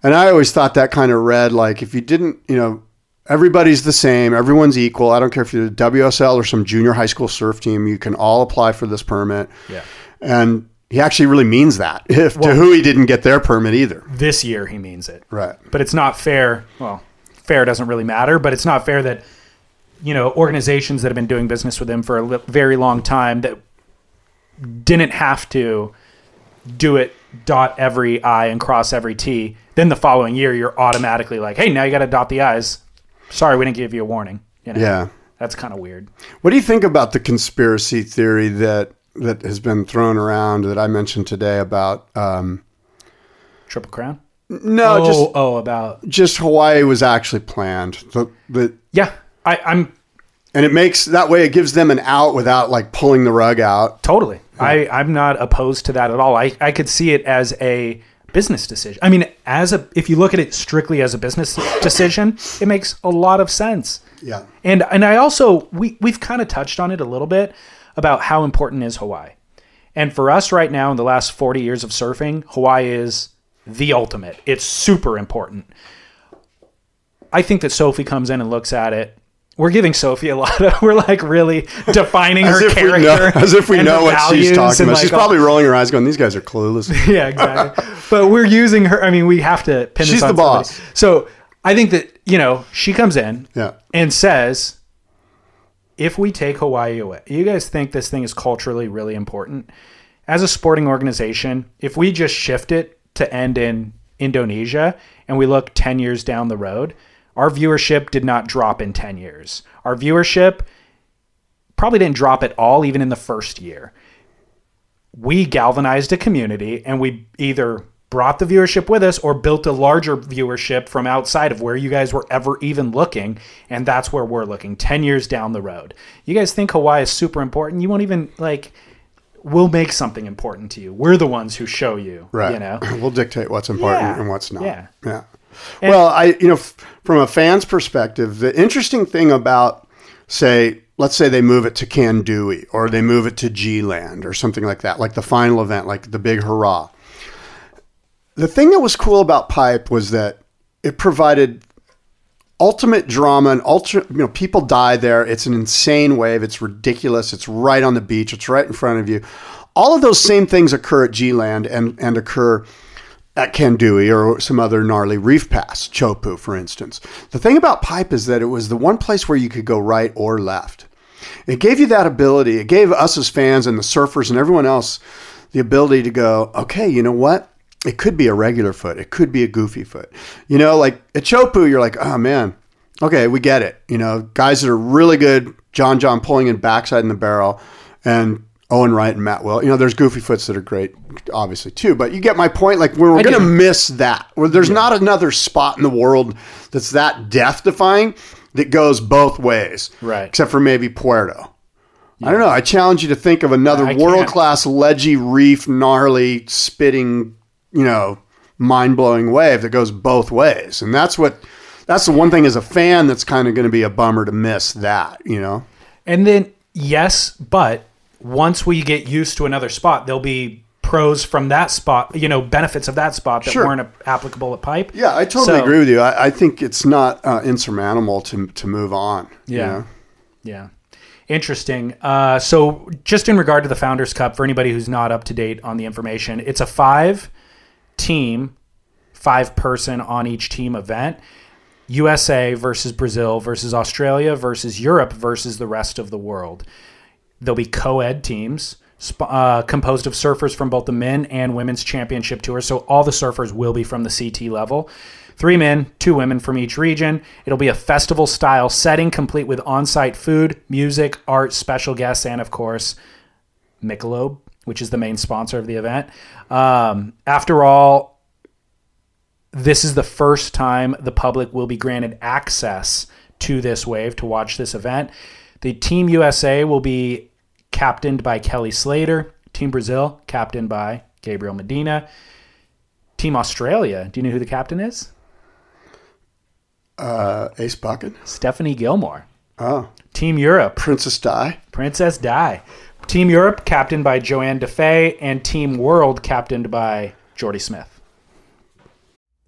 Speaker 2: And I always thought that kind of read like if you didn't, you know, everybody's the same, everyone's equal. I don't care if you're the WSL or some junior high school surf team, you can all apply for this permit.
Speaker 1: Yeah.
Speaker 2: And he actually really means that. If Da Hui didn't get their permit either,
Speaker 1: This year, he means it.
Speaker 2: right?
Speaker 1: but it's not fair. Well, fair doesn't really matter, but it's not fair that you know organizations that have been doing business with them for a li- very long time that didn't have to do it dot every i and cross every t then the following year you're automatically like hey now you got to dot the i's sorry we didn't give you a warning you know?
Speaker 2: Yeah.
Speaker 1: that's kind of weird
Speaker 2: What do you think about the conspiracy theory that that has been thrown around that I mentioned today about? Um,
Speaker 1: triple crown
Speaker 2: no,
Speaker 1: oh,
Speaker 2: just
Speaker 1: oh about
Speaker 2: just Hawaii was actually planned. The, the,
Speaker 1: yeah I, i'm
Speaker 2: and it makes that way it gives them an out without like pulling the rug out.
Speaker 1: Totally. I, I'm not opposed to that at all. I, I could see it as a business decision. I mean, as a if you look at it strictly as a business decision, it makes a lot of sense.
Speaker 2: Yeah.
Speaker 1: And and I also we we've kind of touched on it a little bit about how important is Hawaii. And for us right now in the last 40 years of surfing, Hawaii is the ultimate. It's super important. I think that Sophie comes in and looks at it. We're giving Sophie a lot of. We're like really defining
Speaker 2: As
Speaker 1: her character,
Speaker 2: know, as if we know what she's talking about. She's
Speaker 1: like, all-
Speaker 2: probably rolling her eyes, going, "These guys are clueless."
Speaker 1: yeah, exactly. but we're using her. I mean, we have to pin this
Speaker 2: She's the boss.
Speaker 1: somebody. So I think that you know she comes in
Speaker 2: Yeah.
Speaker 1: and says, "If we take Hawaii away, you guys think this thing is culturally really important as a sporting organization? If we just shift it to end in Indonesia and we look ten years down the road." Our viewership did not drop in 10 years. Our viewership probably didn't drop at all, even in the first year we galvanized a community and we either brought the viewership with us or built a larger viewership from outside of where you guys were ever even looking and that's where we're looking 10 years down the road you guys think hawaii is super important you won't even like we'll make something important to you we're the ones who show you
Speaker 2: Right.
Speaker 1: you know
Speaker 2: we'll dictate what's important
Speaker 1: Yeah.
Speaker 2: and what's not.
Speaker 1: Yeah.
Speaker 2: Yeah. Well, I you know f- from a fan's perspective, the interesting thing about say let's say they move it to Kandui or they move it to G Land or something like that, like the final event, like the big hurrah. The thing that was cool about Pipe was that it provided ultimate drama and ultra you know people die there. It's an insane wave. It's ridiculous. It's right on the beach. It's right in front of you. All of those same things occur at g-land and and occur at Kandui or some other gnarly reef pass, Chopu, for instance. The thing about Pipe is that it was the one place where you could go right or left. It gave you that ability. It gave us as fans and the surfers and everyone else the ability to go, okay, you know what? It could be a regular foot. It could be a goofy foot. You know, like at Chopu, you're like, oh man, okay, we get it. You know, guys that are really good, John John pulling in backside in the barrel, and Owen Wright and Matt Will. You know, there's goofy foots that are great, obviously too. But you get my point. Like we're, we're going to miss that. Where there's not another spot in the world that's that death defying that goes both ways,
Speaker 1: Right.
Speaker 2: Except for maybe Puerto. I don't know. I challenge you to think of another world class ledgy reef, gnarly, spitting, you know, mind blowing wave that goes both ways. And that's what. That's the one thing as a fan that's kind of going to be a bummer to miss that, you know?
Speaker 1: And then yes, but once we get used to another spot, there'll be pros from that spot, you know, benefits of that spot that
Speaker 2: Sure.
Speaker 1: weren't applicable at Pipe.
Speaker 2: Yeah, I totally
Speaker 1: So-
Speaker 2: agree with you. I, I think it's not uh, insurmountable to to move on. you
Speaker 1: Yeah.
Speaker 2: know?
Speaker 1: Yeah. Interesting. Uh, so, just in regard to the Founders Cup, for anybody who's not up to date on the information, it's a five team, five person on each team event. USA versus Brazil versus Australia versus Europe versus the rest of the world. There'll be co ed teams uh, composed of surfers from both the men and women's championship tours. So all the surfers will be from the CT level. Three men, two women from each region. It'll be a festival style setting complete with on site food, music, art, special guests, and of course, Michelob, which is the main sponsor of the event. Um, after all, this is the first time the public will be granted access to this wave to watch this event. The Team USA will be captained by Kelly Slater. Team Brazil, captained by Gabriel Medina. Team Australia, do you know who the captain is?
Speaker 2: Uh, Ace Buchan.
Speaker 1: Stephanie Gilmore.
Speaker 2: Oh,
Speaker 1: Team Europe,
Speaker 2: Princess Di.
Speaker 1: Princess Di. Team Europe, captained by Johanne Defay, and Team World, captained by Jordy Smith.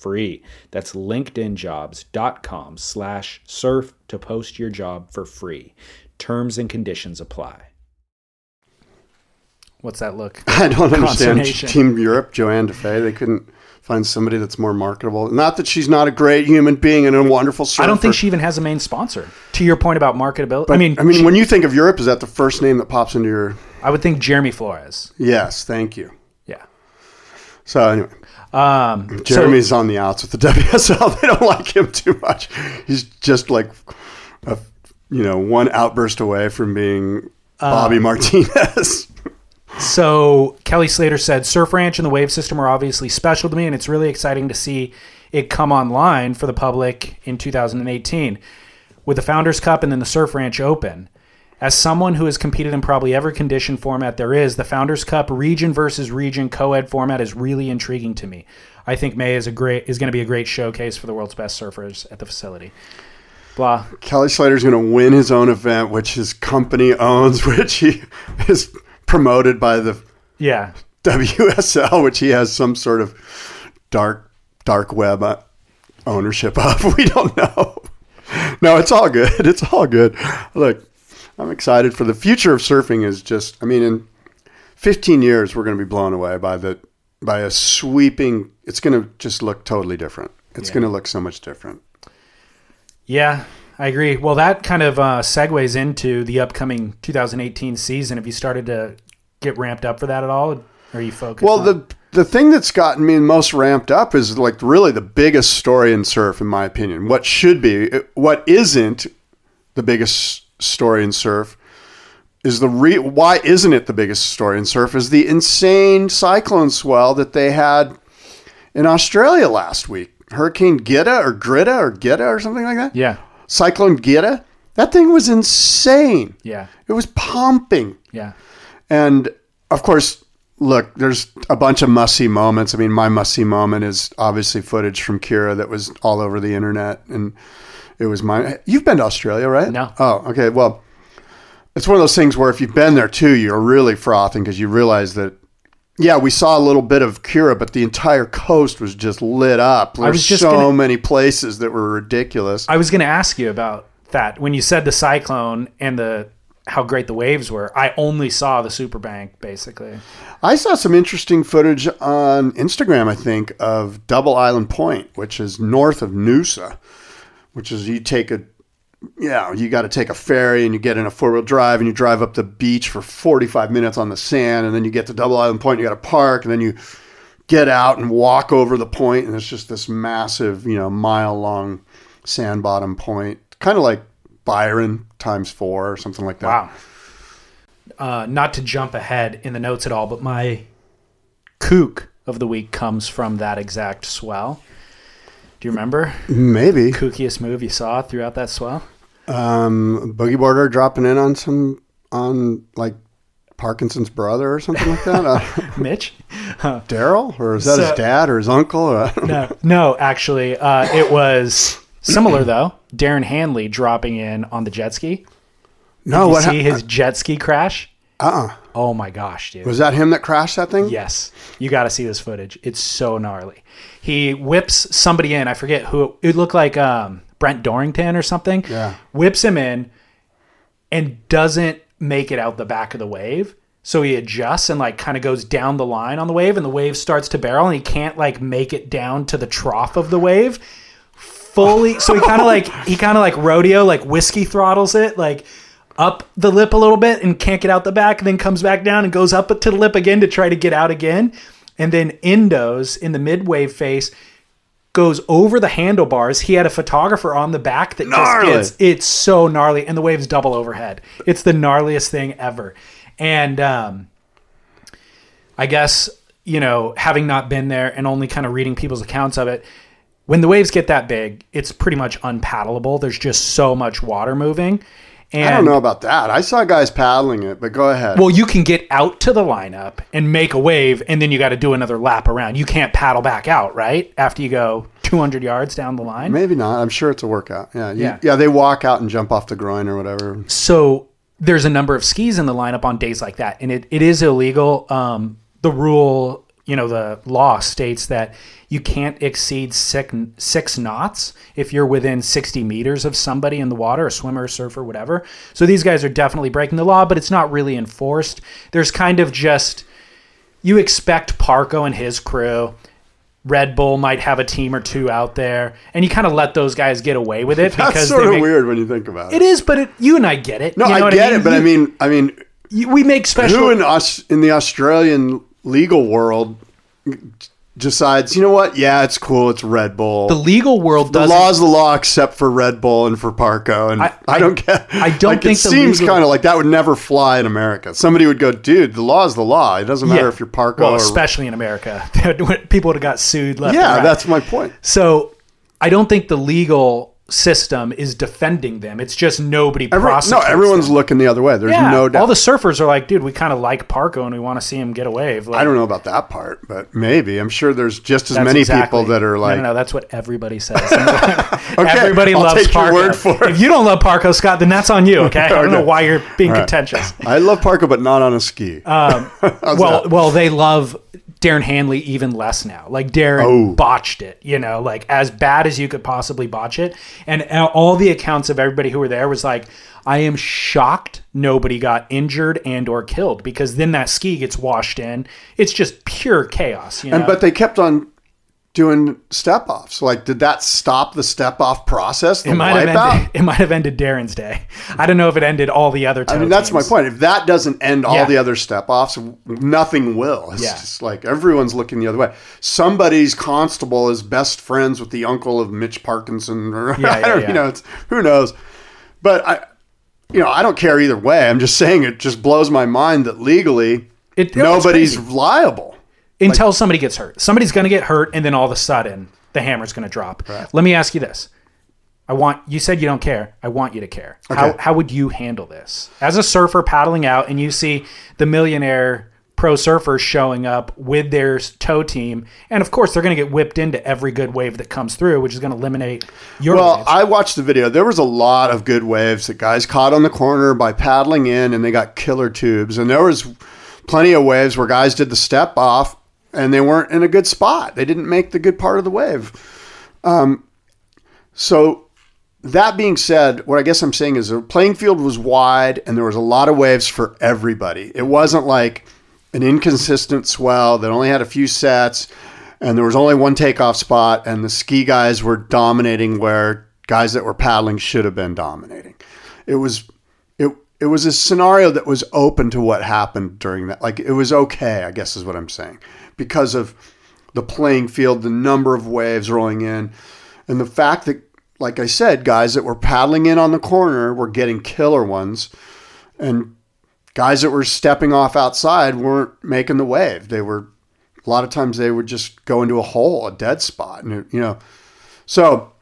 Speaker 1: free. That's linkedinjobs.com slash surf to post your job for free. Terms and conditions apply. What's that look?
Speaker 2: I don't understand Team Europe, Johanne Defay. They couldn't find somebody that's more marketable. Not that she's not a great human being and a wonderful surfer.
Speaker 1: I don't think she even has a main sponsor. To your point about marketability, I mean,
Speaker 2: I mean,
Speaker 1: she-
Speaker 2: when you think of Europe, is that the first name that pops into your?
Speaker 1: I would think Jeremy Flores.
Speaker 2: Yes, thank you.
Speaker 1: Yeah.
Speaker 2: So anyway,
Speaker 1: Um,
Speaker 2: Jeremy's on the outs with the WSL. They don't like him too much. He's just like, a, you know, one outburst away from being Bobby Martinez.
Speaker 1: So Kelly Slater said, Surf Ranch and the Wave System are obviously special to me, and it's really exciting to see it come online for the public in 2018 with the Founders Cup and then the Surf Ranch Open. As someone who has competed in probably every condition format there is, the Founders Cup region versus region co-ed format is really intriguing to me. I think May is a great is going to be a great showcase for the world's best surfers at the facility. Blah.
Speaker 2: Kelly Slater's going to win his own event, which his company owns, which he is promoted by the
Speaker 1: Yeah.
Speaker 2: WSL, which he has some sort of dark dark web uh, ownership of. We don't know. No, it's all good. It's all good. Look, I'm excited for the future of surfing. Is just, I mean, in 15 years, we're going to be blown away by the by a sweeping. It's going to just look totally different. It's
Speaker 1: Yeah.
Speaker 2: going to look so much different.
Speaker 1: Yeah, I agree. Well, that kind of uh, segues into the upcoming 2018 season. Have you started to get ramped up for that at all? Or are you focused?
Speaker 2: Well,
Speaker 1: on-
Speaker 2: the the thing that's gotten me most ramped up is like really the biggest story in surf, in my opinion. What should be, what isn't the biggest story in surf is the re- why isn't it the biggest story in surf is the insane cyclone swell that they had in Australia last week. Hurricane Gita or Greta or Gita or something like that.
Speaker 1: yeah,
Speaker 2: Cyclone Gita. That thing was insane.
Speaker 1: yeah,
Speaker 2: It was pumping.
Speaker 1: yeah.
Speaker 2: And of course, look, there's a bunch of must see moments. I mean, my must see moment is obviously footage from Kirra that was all over the internet. And it was my. You've been to Australia, right?
Speaker 1: No.
Speaker 2: Oh, okay. Well, it's one of those things where if you've been there too, you're really frothing because you realize that. Yeah, we saw a little bit of Kirra, but the entire coast was just lit up. There's
Speaker 1: was just
Speaker 2: so
Speaker 1: gonna-
Speaker 2: many places that were ridiculous.
Speaker 1: I was going to ask you about that when you said the cyclone and the how great the waves were. I only saw the superbank basically.
Speaker 2: I saw some interesting footage on Instagram, I think, of Double Island Point, which is north of Noosa, which is you take a, yeah, you got to take a ferry and you get in a four wheel drive and you drive up the beach for 45 minutes on the sand. And then you get to Double Island Point, you got to park, and then you get out and walk over the point, And it's just this massive, you know, mile long sand bottom point, kind of like Byron times four or something like that.
Speaker 1: Wow. Uh, not to jump ahead in the notes at all, but my kook of the week comes from that exact swell. Do you remember
Speaker 2: Maybe.
Speaker 1: kookiest move you saw throughout that swell?
Speaker 2: um, boogie boarder dropping in on some on like Parkinson's brother or something like that. Uh,
Speaker 1: Mitch?
Speaker 2: Daryl, or is that
Speaker 1: So-
Speaker 2: his dad or his uncle? Or, know.
Speaker 1: No, no, actually, uh, it was similar though. Darren Handley dropping in on the jet ski.
Speaker 2: No,
Speaker 1: you
Speaker 2: what?
Speaker 1: see
Speaker 2: Ha-
Speaker 1: his jet ski crash?
Speaker 2: uh-uh.
Speaker 1: Oh my gosh, dude!
Speaker 2: Was that him that crashed that thing?
Speaker 1: Yes, you got to see this footage. It's so gnarly. He whips somebody in. I forget who. It looked like um, Brent Dorrington or something.
Speaker 2: Yeah.
Speaker 1: Whips him in, and doesn't make it out the back of the wave. So he adjusts and like kind of goes down the line on the wave, and the wave starts to barrel, and he can't like make it down to the trough of the wave fully. So he kind of like he kind of like rodeo, like whiskey throttles it, like up the lip a little bit and can't get out the back, and then comes back down and goes up to the lip again to try to get out again. And then endos in the mid wave face goes over the handlebars. He had a photographer on the back that
Speaker 2: Gnarly.
Speaker 1: just gets it's so gnarly, and the waves double overhead. It's the gnarliest thing ever. And um, I guess you know, having not been there and only kind of reading people's accounts of it, when the waves get that big, it's pretty much unpaddleable. There's just so much water moving. And
Speaker 2: I don't know about that. I saw guys paddling it, but go ahead.
Speaker 1: well, you can get out to the lineup and make a wave, and then you got to do another lap around. You can't paddle back out, right? After you go 200 yards down the line.
Speaker 2: Maybe not. I'm sure it's a workout. Yeah, you-
Speaker 1: Yeah.
Speaker 2: yeah. They walk out and jump off the groin or whatever.
Speaker 1: so there's a number of skis in the lineup on days like that, and it, it is illegal. Um, the rule, you know, the law states that you can't exceed six, six knots if you're within 60 meters of somebody in the water, a swimmer, surfer, whatever. So these guys are definitely breaking the law, but it's not really enforced. There's kind of just you expect Parko and his crew. Red Bull might have a team or two out there, and you kind of let those guys get away with it
Speaker 2: That's
Speaker 1: because
Speaker 2: sort of
Speaker 1: make,
Speaker 2: weird when you think about it.
Speaker 1: it is, but it, you and I get it.
Speaker 2: no,
Speaker 1: You know
Speaker 2: I get it, but I mean, I mean,
Speaker 1: you- we make special.
Speaker 2: who in us in the Australian legal world decides? You know what? Yeah, it's cool. It's Red Bull.
Speaker 1: the legal world
Speaker 2: the law's the law except for Red Bull and for Parko, and I,
Speaker 1: I-
Speaker 2: don't get.
Speaker 1: I don't
Speaker 2: like,
Speaker 1: think
Speaker 2: it
Speaker 1: the
Speaker 2: seems
Speaker 1: legal-
Speaker 2: kind of like that would never fly in America. Somebody would go, "Dude, the law's the law. It doesn't matter if you're Parko
Speaker 1: well,
Speaker 2: or
Speaker 1: especially in America, people would have got sued left.
Speaker 2: yeah."
Speaker 1: right.
Speaker 2: That's my point.
Speaker 1: so. I don't think the legal system is defending them. It's just nobody
Speaker 2: Every, no, everyone's
Speaker 1: them.
Speaker 2: looking the other way. There's
Speaker 1: Yeah,
Speaker 2: no doubt.
Speaker 1: all the surfers are like, dude, we kind of like Parko and we want to see him get a wave. Like,
Speaker 2: I don't know about that part, but maybe I'm sure there's just as many
Speaker 1: exactly-
Speaker 2: people that are like,
Speaker 1: no, no, no, that's what everybody says. Everybody
Speaker 2: I'll
Speaker 1: loves
Speaker 2: take your word for it.
Speaker 1: If you don't love Parko, Scott, then that's on you. Okay, I don't know why you're being
Speaker 2: right.
Speaker 1: contentious.
Speaker 2: I love Parko, but not on a ski.
Speaker 1: Um, well,
Speaker 2: that?
Speaker 1: well, they love Darren Handley even less now. Like Darren
Speaker 2: Oh.
Speaker 1: botched it, you know, like as bad as you could possibly botch it. And all the accounts of everybody who were there was like, I am shocked nobody got injured and or killed because then that ski gets washed in. It's just pure chaos. You know?
Speaker 2: And but they kept on doing step offs. Like, did that stop the step off process?
Speaker 1: It might have ended. It might have ended Darren's day. I don't know if it ended all the other.
Speaker 2: I mean, that's my point. If that doesn't end all
Speaker 1: Yeah.
Speaker 2: the other step offs, nothing will. It's
Speaker 1: Yeah.
Speaker 2: just like everyone's looking the other way. Somebody's constable is best friends with the uncle of Mitch Parkinson, or
Speaker 1: Yeah, yeah, yeah.
Speaker 2: you know, it's who knows. But I, you know, I don't care either way. I'm just saying it just blows my mind that legally
Speaker 1: It-
Speaker 2: nobody's liable.
Speaker 1: Until somebody gets hurt. Somebody's going to get hurt, and then all of a sudden the hammer's going to drop. Let me ask you this: I want you said you don't care. I want you to care. How
Speaker 2: Okay.
Speaker 1: how would you handle this as a surfer paddling out, and you see the millionaire pro surfers showing up with their tow team, and of course they're going to get whipped into every good wave that comes through, which is going to eliminate your.
Speaker 2: Well. I watched the video. There was a lot of good waves that guys caught on the corner by paddling in, and they got killer tubes. And there was plenty of waves where guys did the step off, and they weren't in a good spot. They didn't make the good part of the wave. Um, so that being said, what I guess I'm saying is the playing field was wide, and there was a lot of waves for everybody. It wasn't like an inconsistent swell that only had a few sets and there was only one takeoff spot and the ski guys were dominating where guys that were paddling should have been dominating it was it it was a scenario that was open to what happened during that like it was okay i guess is what i'm saying because of the playing field the number of waves rolling in and the fact that like i said guys that were paddling in on the corner were getting killer ones and guys that were stepping off outside weren't making the wave. They were a lot of times they would just go into a hole, a dead spot, and you know. So,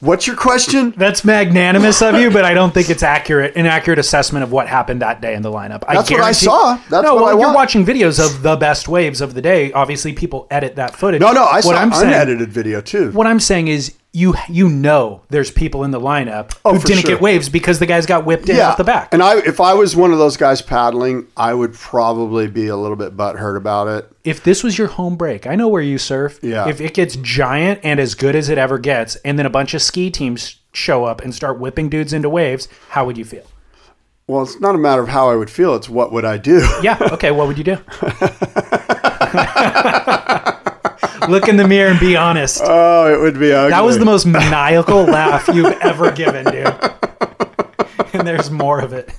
Speaker 2: what's your question?
Speaker 1: That's magnanimous of you, but I don't think it's accurate, an accurate assessment of what happened that day in the lineup.
Speaker 2: That's what I
Speaker 1: guarantee-
Speaker 2: saw. That's
Speaker 1: no,
Speaker 2: what
Speaker 1: well,
Speaker 2: I
Speaker 1: you're
Speaker 2: want.
Speaker 1: watching videos of the best waves of the day. Obviously, people edit that footage.
Speaker 2: No, no, I
Speaker 1: what
Speaker 2: saw
Speaker 1: I'm saying,
Speaker 2: unedited video too.
Speaker 1: What I'm saying is, you you know, there's people in the lineup
Speaker 2: Oh,
Speaker 1: who didn't
Speaker 2: sure.
Speaker 1: get waves because the guys got whipped in off the back.
Speaker 2: And I, if I was one of those guys paddling, I would probably be a little bit butthurt about it.
Speaker 1: if this was your home break, I know where you surf.
Speaker 2: Yeah.
Speaker 1: If it gets giant and as good as it ever gets, and then a bunch of ski teams show up and start whipping dudes into waves, how would you feel?
Speaker 2: Well, it's not a matter of how I would feel; it's what would I do.
Speaker 1: Yeah. Okay. What would you do? Look in the mirror and be honest.
Speaker 2: Oh, it would be ugly.
Speaker 1: That was the most maniacal laugh you've ever given, dude. And there's more of it.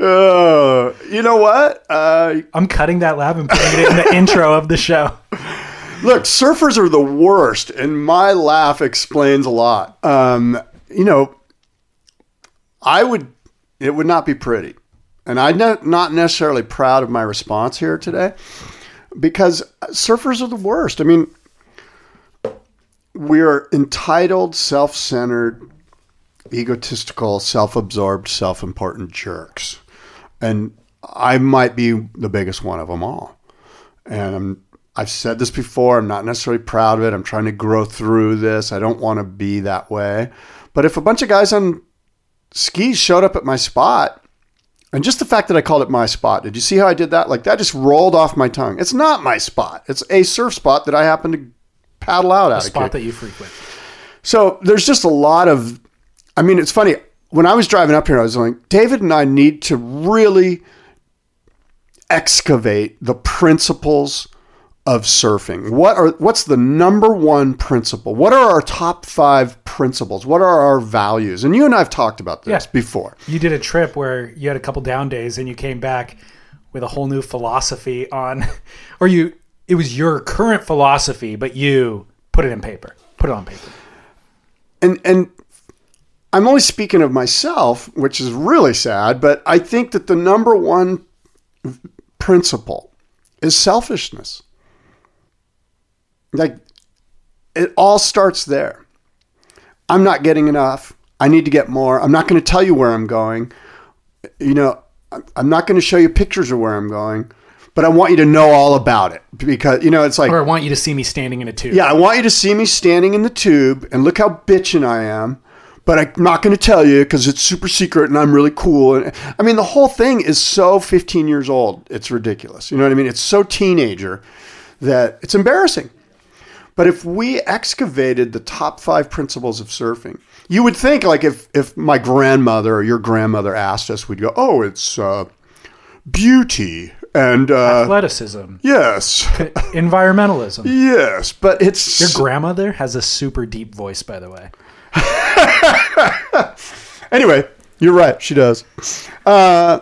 Speaker 2: Oh, you know what? Uh,
Speaker 1: I'm cutting that laugh and putting it in the intro of the show.
Speaker 2: Look, surfers are the worst, and my laugh explains a lot. Um, you know, I would, it would not be pretty. And I'm not not necessarily proud of my response here today because surfers are the worst. I mean, we're entitled, self centered, egotistical, self absorbed, self important jerks. And I might be the biggest one of them all and I'm I've said this before. I'm not necessarily proud of it. I'm trying to grow through this. I don't want to be that way. But if a bunch of guys on skis showed up at my spot, and just the fact that I called it my spot, did you see how I did that? Like that just rolled off my tongue. It's not my spot. It's a surf spot that I happen to paddle out at.
Speaker 1: A spot that you frequent.
Speaker 2: So there's just a lot of, I mean, it's funny. When I was driving up here, I was like, David and I need to really excavate the principles of surfing. What are what's the number one principle? What are our top five principles? What are our values? And you and I have talked about this
Speaker 1: Yeah.
Speaker 2: before.
Speaker 1: You did a trip where you had a couple down days and you came back with a whole new philosophy on, or you, it was your current philosophy, but you put it in paper, put it on paper.
Speaker 2: and and I'm only speaking of myself, which is really sad, but I think that the number one principle is selfishness. Like it all starts there. I'm not getting enough. I need to get more. I'm not going to tell you where I'm going. You know, I'm- not going to show you pictures of where I'm going, but I want you to know all about it because you know it's like
Speaker 1: Or I want you to see me standing in a tube.
Speaker 2: yeah, I want you to see me standing in the tube and look how bitchin' I am. But I'm not going to tell you because it's super secret and I'm really cool. And I mean, the whole thing is so 15 years old. It's ridiculous. You know what I mean? It's so teenager. that it's embarrassing. But if we excavated the top five principles of surfing, you would think like if if my grandmother or your grandmother asked us, we'd go, "Oh, it's uh, beauty and uh,
Speaker 1: Athleticism,
Speaker 2: yes,
Speaker 1: environmentalism.
Speaker 2: yes." But it's
Speaker 1: Your grandmother has a super deep voice, by the way.
Speaker 2: anyway. You're right. She does. Uh,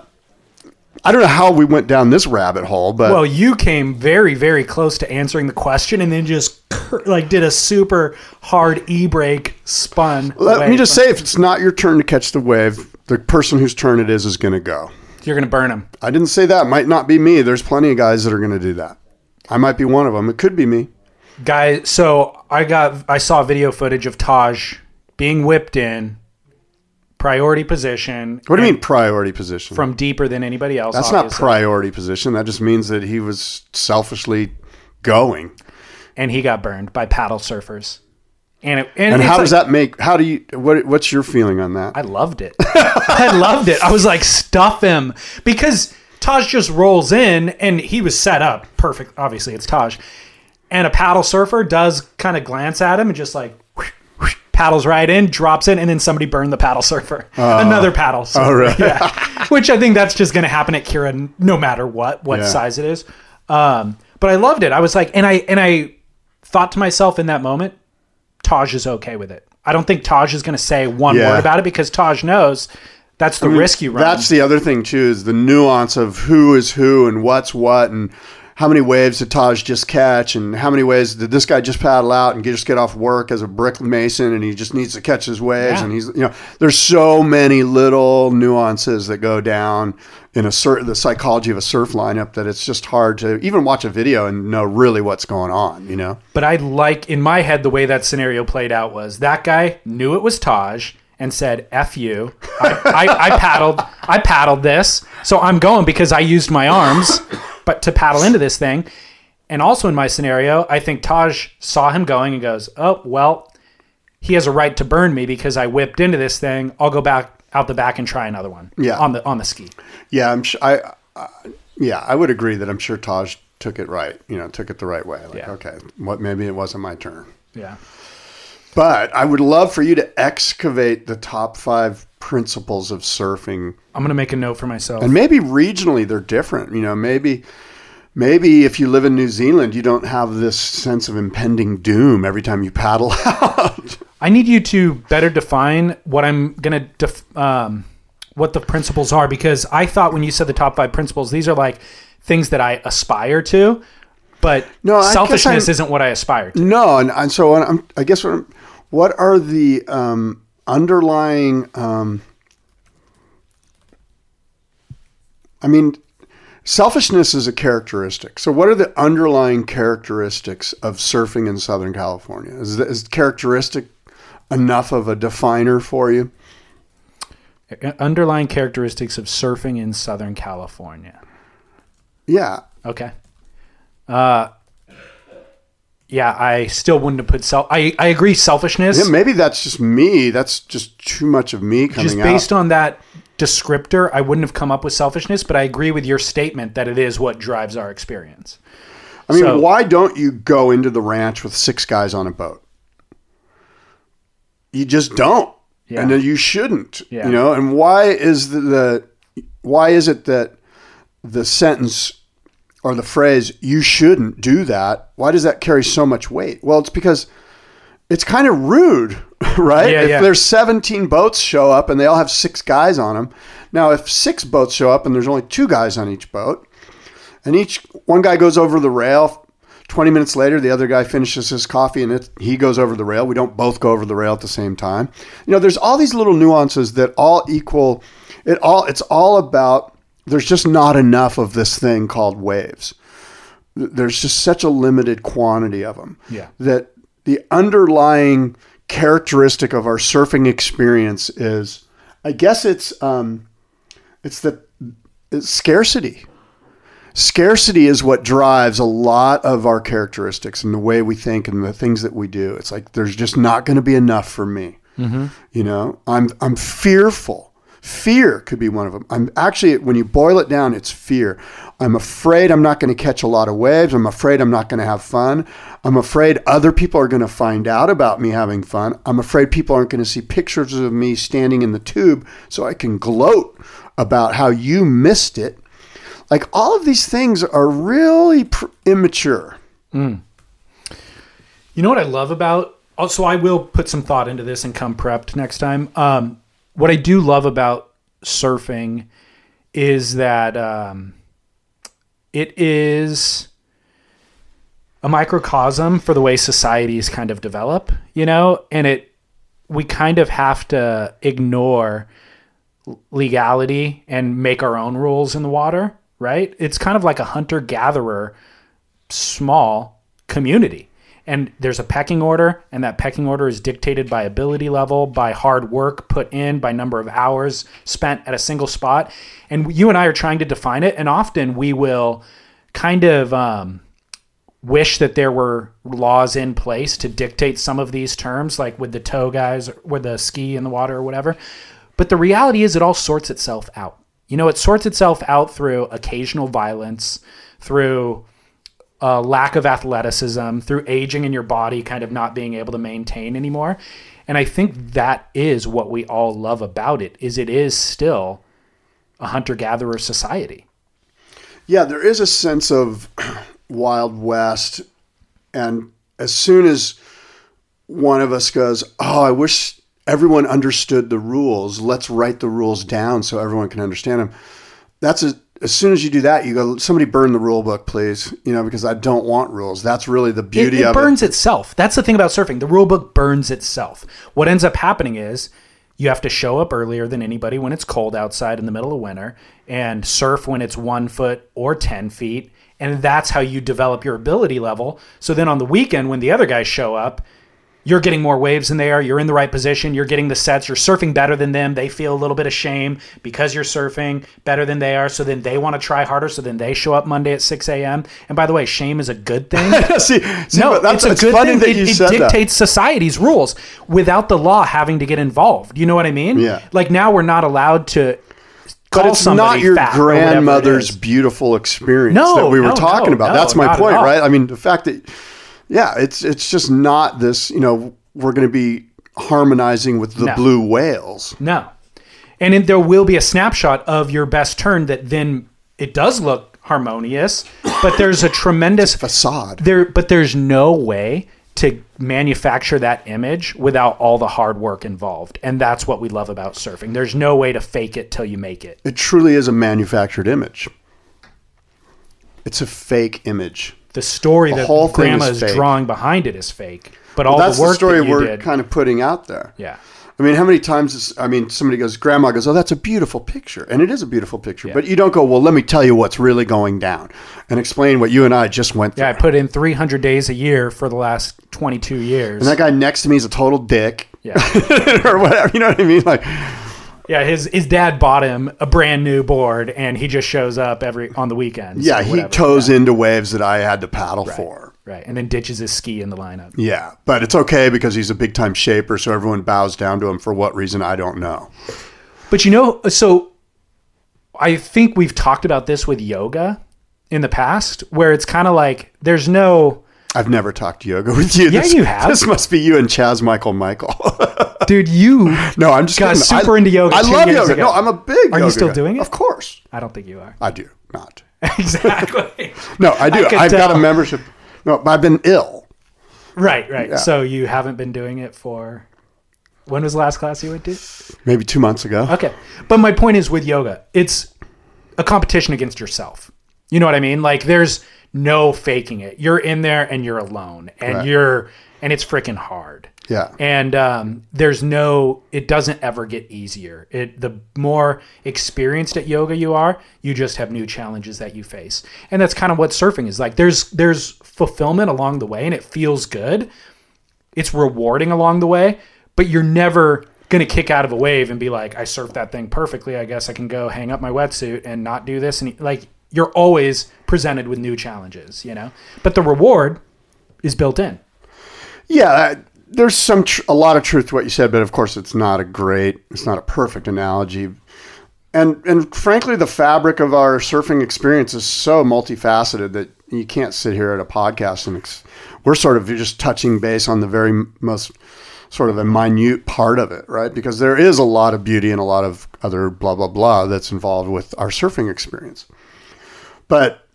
Speaker 2: I don't know how we went down this rabbit hole, but
Speaker 1: Well, you came very, very close to answering the question, and then just like did a super hard e brake spun.
Speaker 2: let me just say, if it's not your turn to catch the wave, the person whose turn it is is going to go.
Speaker 1: you're gonna burn him.
Speaker 2: I didn't say that. Might not be me. There's plenty of guys that are going to do that. I might be one of them. It could be me.
Speaker 1: Guys, so I got I saw video footage of Taj being whipped in priority position.
Speaker 2: What do you mean priority position?
Speaker 1: From deeper than anybody else.
Speaker 2: That's not priority position. That just means that he was selfishly going.
Speaker 1: And he got burned by paddle surfers. And it, and,
Speaker 2: And how does that make? How do you? What? What's your feeling on that?
Speaker 1: I loved it. I loved it. I was like, stuff him because Taj just rolls in and he was set up perfect. Obviously, it's Taj, and a paddle surfer does kind of glance at him and just like paddles right in, drops in, and then somebody burned the paddle surfer. Another paddle surfer.
Speaker 2: Oh, really?
Speaker 1: Yeah. Which I think that's just going to happen at Kirra no matter what what
Speaker 2: Yeah.
Speaker 1: size it is. Um, but I loved it. I was like, and I and I thought to myself in that moment, Taj is okay with it. I don't think Taj is going to say one
Speaker 2: Yeah.
Speaker 1: word about it because Taj knows that's the risk you run.
Speaker 2: That's the other thing too is the nuance of who is who and what's what and how many waves did Taj just catch and how many waves did this guy just paddle out and just get off work as a brick mason and he just needs to catch his waves
Speaker 1: Yeah.
Speaker 2: and he's you know there's so many little nuances that go down in a certain the psychology of a surf lineup that it's just hard to even watch a video and know really what's going on you know
Speaker 1: but I like in my head the way that scenario played out was that guy knew it was Taj and said "f you." I, I, I paddled. I paddled this, so I'm going because I used my arms, but to paddle into this thing. And also in my scenario, I think Taj saw him going and goes, "Oh well, he has a right to burn me because I whipped into this thing. I'll go back out the back and try another one.
Speaker 2: Yeah.
Speaker 1: on the on the ski.
Speaker 2: yeah I'm sure I, I yeah I would agree that I'm sure Taj took it right you know took it the right way like
Speaker 1: Yeah.
Speaker 2: okay what maybe it wasn't my turn
Speaker 1: Yeah,
Speaker 2: But I would love for you to excavate the top five principles of surfing.
Speaker 1: I'm gonna make a note for myself.
Speaker 2: And maybe regionally they're different. You know, maybe maybe if you live in New Zealand, you don't have this sense of impending doom every time you paddle out.
Speaker 1: I need you to better define what I'm gonna def- um, what the principles are because I thought when you said the top five principles, these are like things that I aspire to, but
Speaker 2: No,
Speaker 1: selfishness isn't what I aspire to.
Speaker 2: no, and, and so I'm, I guess what, I'm, what are the um, underlying? Um, I mean, selfishness is a characteristic. So, what are the underlying characteristics of surfing in Southern California? Is, is characteristic enough of a definer for you?
Speaker 1: Underlying characteristics of surfing in Southern California.
Speaker 2: Yeah.
Speaker 1: Okay. Uh, yeah, I still wouldn't have put self. I I agree, selfishness.
Speaker 2: Yeah, maybe that's just me. That's just too much of me coming
Speaker 1: just based
Speaker 2: out.
Speaker 1: on that descriptor, I wouldn't have come up with selfishness, but I agree with your statement that it is what drives our experience.
Speaker 2: I mean,
Speaker 1: so-
Speaker 2: why don't you go into the ranch with six guys on a boat? You just don't,
Speaker 1: Yeah.
Speaker 2: and you shouldn't.
Speaker 1: Yeah.
Speaker 2: You know, and why is the, the why is it that the sentence or the phrase "you shouldn't do that"? Why does that carry so much weight? Well, it's because it's kind of rude, right?
Speaker 1: Yeah,
Speaker 2: if
Speaker 1: yeah.
Speaker 2: there's 17 boats show up and they all have six guys on them. Now, if six boats show up and there's only two guys on each boat, and each one guy goes over the rail. 20 minutes later, the other guy finishes his coffee and it, he goes over the rail. We don't both go over the rail at the same time. You know, there's all these little nuances that all equal it all it's all about there's just not enough of this thing called waves. There's just such a limited quantity of them.
Speaker 1: Yeah.
Speaker 2: That the underlying characteristic of our surfing experience is I guess it's um it's the it's scarcity scarcity is what drives a lot of our characteristics and the way we think and the things that we do. It's like there's just not going to be enough for me. You know, I'm I'm fearful. Fear could be one of them. I'm actually when you boil it down, it's fear. I'm afraid I'm not going to catch a lot of waves. I'm afraid I'm not going to have fun. I'm afraid other people are going to find out about me having fun. I'm afraid people aren't going to see pictures of me standing in the tube so I can gloat about how you missed it. Like all of these things are really pr- immature.
Speaker 1: You know what I love about? Also, I will put some thought into this and come prepped next time. Um, what I do love about surfing is that um, it is a microcosm for the way societies kind of develop, you know, and it we kind of have to ignore legality and make our own rules in the water, right? It's kind of like a hunter gatherer small community. And there's a pecking order, and that pecking order is dictated by ability level, by hard work put in, by number of hours spent at a single spot. And you and I are trying to define it. And often we will kind of um, wish that there were laws in place to dictate some of these terms, like with the tow guys, or with the ski in the water or whatever. But the reality is, it all sorts itself out. You know, it sorts itself out through occasional violence, through uh, lack of athleticism, through aging in your body, kind of not being able to maintain anymore. And I think that is what we all love about it. Is it is still a hunter gatherer society.
Speaker 2: Yeah, there is a sense of Wild West. And as soon as one of us goes, Oh, I wish everyone understood the rules, let's write the rules down so everyone can understand them. That's a, as soon as you do that, you go, Somebody burn the rule book, please. You know, because I don't want rules. That's really the
Speaker 1: It,
Speaker 2: beauty
Speaker 1: it
Speaker 2: of
Speaker 1: burns
Speaker 2: it.
Speaker 1: itself. That's the thing about surfing. The rule book burns itself. What ends up happening is you have to show up earlier than anybody when it's cold outside in the middle of winter and surf when it's one foot or 10 feet. And that's how you develop your ability level. So then on the weekend, when the other guys show up, you're getting more waves than they are. You're in the right position. You're getting the sets. You're surfing better than them. They feel a little bit of shame because you're surfing better than they are. So then they want to try harder. So then they show up Monday at 6 a.m. And by the way, shame is a good thing.
Speaker 2: see, see,
Speaker 1: no,
Speaker 2: that's
Speaker 1: it's a good thing.
Speaker 2: that
Speaker 1: it
Speaker 2: you
Speaker 1: it
Speaker 2: said that.
Speaker 1: dictates society's rules without the law having to get involved. You know what I mean?
Speaker 2: Yeah.
Speaker 1: Like now we're not allowed to.
Speaker 2: But
Speaker 1: call
Speaker 2: it's
Speaker 1: somebody
Speaker 2: not your
Speaker 1: fat or whatever it
Speaker 2: grandmother's beautiful experience
Speaker 1: No,
Speaker 2: that we were
Speaker 1: no,
Speaker 2: talking
Speaker 1: no,
Speaker 2: about. That's my point, right? I mean, the fact that, yeah, it's it's just not this. You know, we're going to be harmonizing with the
Speaker 1: No.
Speaker 2: blue whales.
Speaker 1: No. And then there will be a snapshot of your best turn that then it does look harmonious, but there's a tremendous
Speaker 2: Facade.
Speaker 1: there but there's no way to manufacture that image without all the hard work involved. And that's what we love about surfing. There's no way to fake it till you make it.
Speaker 2: It truly is a manufactured image. It's a fake image.
Speaker 1: The story that
Speaker 2: whole thing
Speaker 1: grandma
Speaker 2: is
Speaker 1: is drawing behind it is fake. But all
Speaker 2: That's
Speaker 1: the
Speaker 2: the, story
Speaker 1: that
Speaker 2: we're
Speaker 1: did,
Speaker 2: kind of putting out there.
Speaker 1: yeah.
Speaker 2: I mean, how many times? Is, I mean, somebody goes, "Grandma goes, oh, that's a beautiful picture," and it is a beautiful picture. But you don't go, "Well, let me tell you what's really going down," and explain what you and I just went through.
Speaker 1: Yeah, I put in 300 days a year for the last 22 years.
Speaker 2: and that guy next to me is a total dick,
Speaker 1: yeah.
Speaker 2: or whatever. You know what I mean? Like,
Speaker 1: Yeah, his his dad bought him a brand new board, and he just shows up every on the weekends.
Speaker 2: yeah, he toes into waves that I had to paddle for.
Speaker 1: right, and then ditches his ski in the lineup.
Speaker 2: Yeah, but it's okay because he's a big time shaper, so everyone bows down to him for what reason I don't know.
Speaker 1: But you know, so I think we've talked about this with yoga in the past, where it's kind of like there's no
Speaker 2: I've never talked yoga with you.
Speaker 1: Yeah,
Speaker 2: this,
Speaker 1: you have.
Speaker 2: This must be you and Chaz Michael Michael.
Speaker 1: dude. You
Speaker 2: no, I'm just
Speaker 1: got
Speaker 2: kidding.
Speaker 1: super
Speaker 2: I,
Speaker 1: into yoga.
Speaker 2: I love yoga.
Speaker 1: ago.
Speaker 2: No, I'm a big.
Speaker 1: Are you still
Speaker 2: guy.
Speaker 1: doing it?
Speaker 2: Of course,
Speaker 1: I don't think you are.
Speaker 2: I do not.
Speaker 1: exactly.
Speaker 2: No, I do.
Speaker 1: I
Speaker 2: I've got a membership. No, I've been ill.
Speaker 1: Right, right.
Speaker 2: Yeah.
Speaker 1: So you haven't been doing it for when was the last class you went to?
Speaker 2: Maybe two months ago.
Speaker 1: Okay. But my point is with yoga, it's a competition against yourself. You know what I mean? Like there's no faking it. You're in there and you're alone and
Speaker 2: Right.
Speaker 1: you're and it's freaking hard.
Speaker 2: Yeah.
Speaker 1: And um, there's no it doesn't ever get easier. It the more experienced at yoga you are, you just have new challenges that you face. And that's kind of what surfing is like. There's there's fulfillment along the way and it feels good. It's rewarding along the way, but you're never going to kick out of a wave and be like, I surfed that thing perfectly. I guess I can go hang up my wetsuit and not do this. And like, you're always presented with new challenges, you know? But the reward is built in.
Speaker 2: Yeah, uh, there's some tr- a lot of truth to what you said, but of course it's not a great, it's not a perfect analogy. and and frankly, the fabric of our surfing experience is so multifaceted that you can't sit here at a podcast and ex- we're sort of just touching base on the very most sort of a minute part of it, right? Because there is a lot of beauty and a lot of other blah blah blah that's involved with our surfing experience. But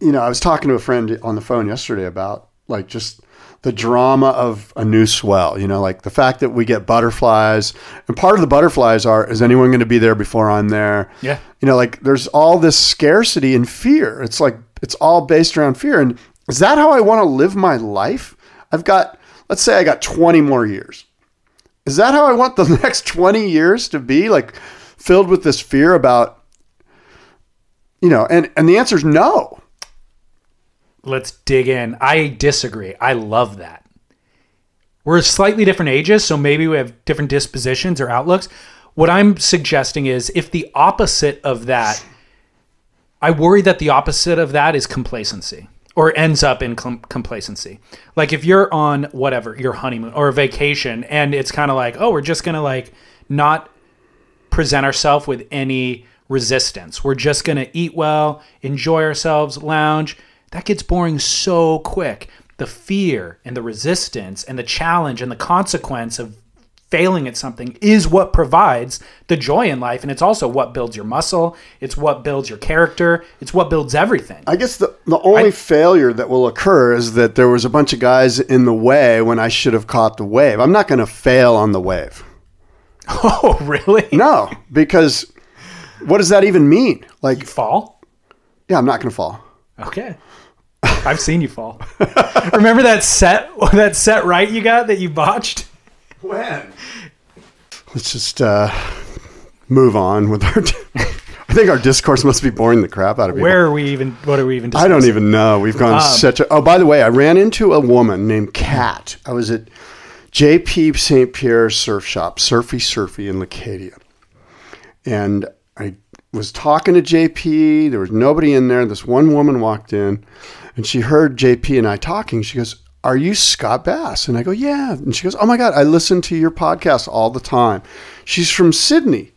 Speaker 2: you know, I was talking to a friend on the phone yesterday about like just the drama of a new swell, you know, like the fact that we get butterflies and part of the butterflies are, is anyone going to be there before I'm there?
Speaker 1: Yeah.
Speaker 2: You know, like there's all this scarcity and fear. It's like, it's all based around fear. And is that how I want to live my life? I've got, let's say I got 20 more years. Is that how I want the next 20 years to be? Like filled with this fear about, you know, and, and the answer is no.
Speaker 1: Let's dig in. I disagree. I love that. We're slightly different ages, so maybe we have different dispositions or outlooks. What I'm suggesting is if the opposite of that, I worry that the opposite of that is complacency or ends up in com- complacency. Like if you're on whatever, your honeymoon or a vacation and it's kind of like, oh, we're just going to like not present ourselves with any resistance. We're just going to eat well, enjoy ourselves, lounge. That gets boring so quick. The fear and the resistance and the challenge and the consequence of failing at something is what provides the joy in life. And it's also what builds your muscle, it's what builds your character, it's what builds everything.
Speaker 2: I guess the, the only failure that will occur is that there was a bunch of guys in the way when I should have caught the wave. I'm not going to fail on the wave.
Speaker 1: oh, really?
Speaker 2: No, because what does that even mean? Like,
Speaker 1: Fall?
Speaker 2: yeah, I'm not going to fall.
Speaker 1: Okay. I've seen you fall. Remember that set that set right you got that you botched?
Speaker 2: When? Let's just uh, move on with our. I think our discourse must be boring the crap out of you.
Speaker 1: Where are we even what are we even
Speaker 2: I don't even know. We've gone such a. Oh, by the way, I ran into a woman named Kat. I was at JP St. Pierre's Surf Shop, Surfy Surfy in Leucadia. And was talking to JP. There was nobody in there. This one woman walked in and she heard JP and I talking. She goes, Are you Scott Bass? And I go, Yeah. And she goes, Oh my God, I listen to your podcast all the time. She's from Sydney.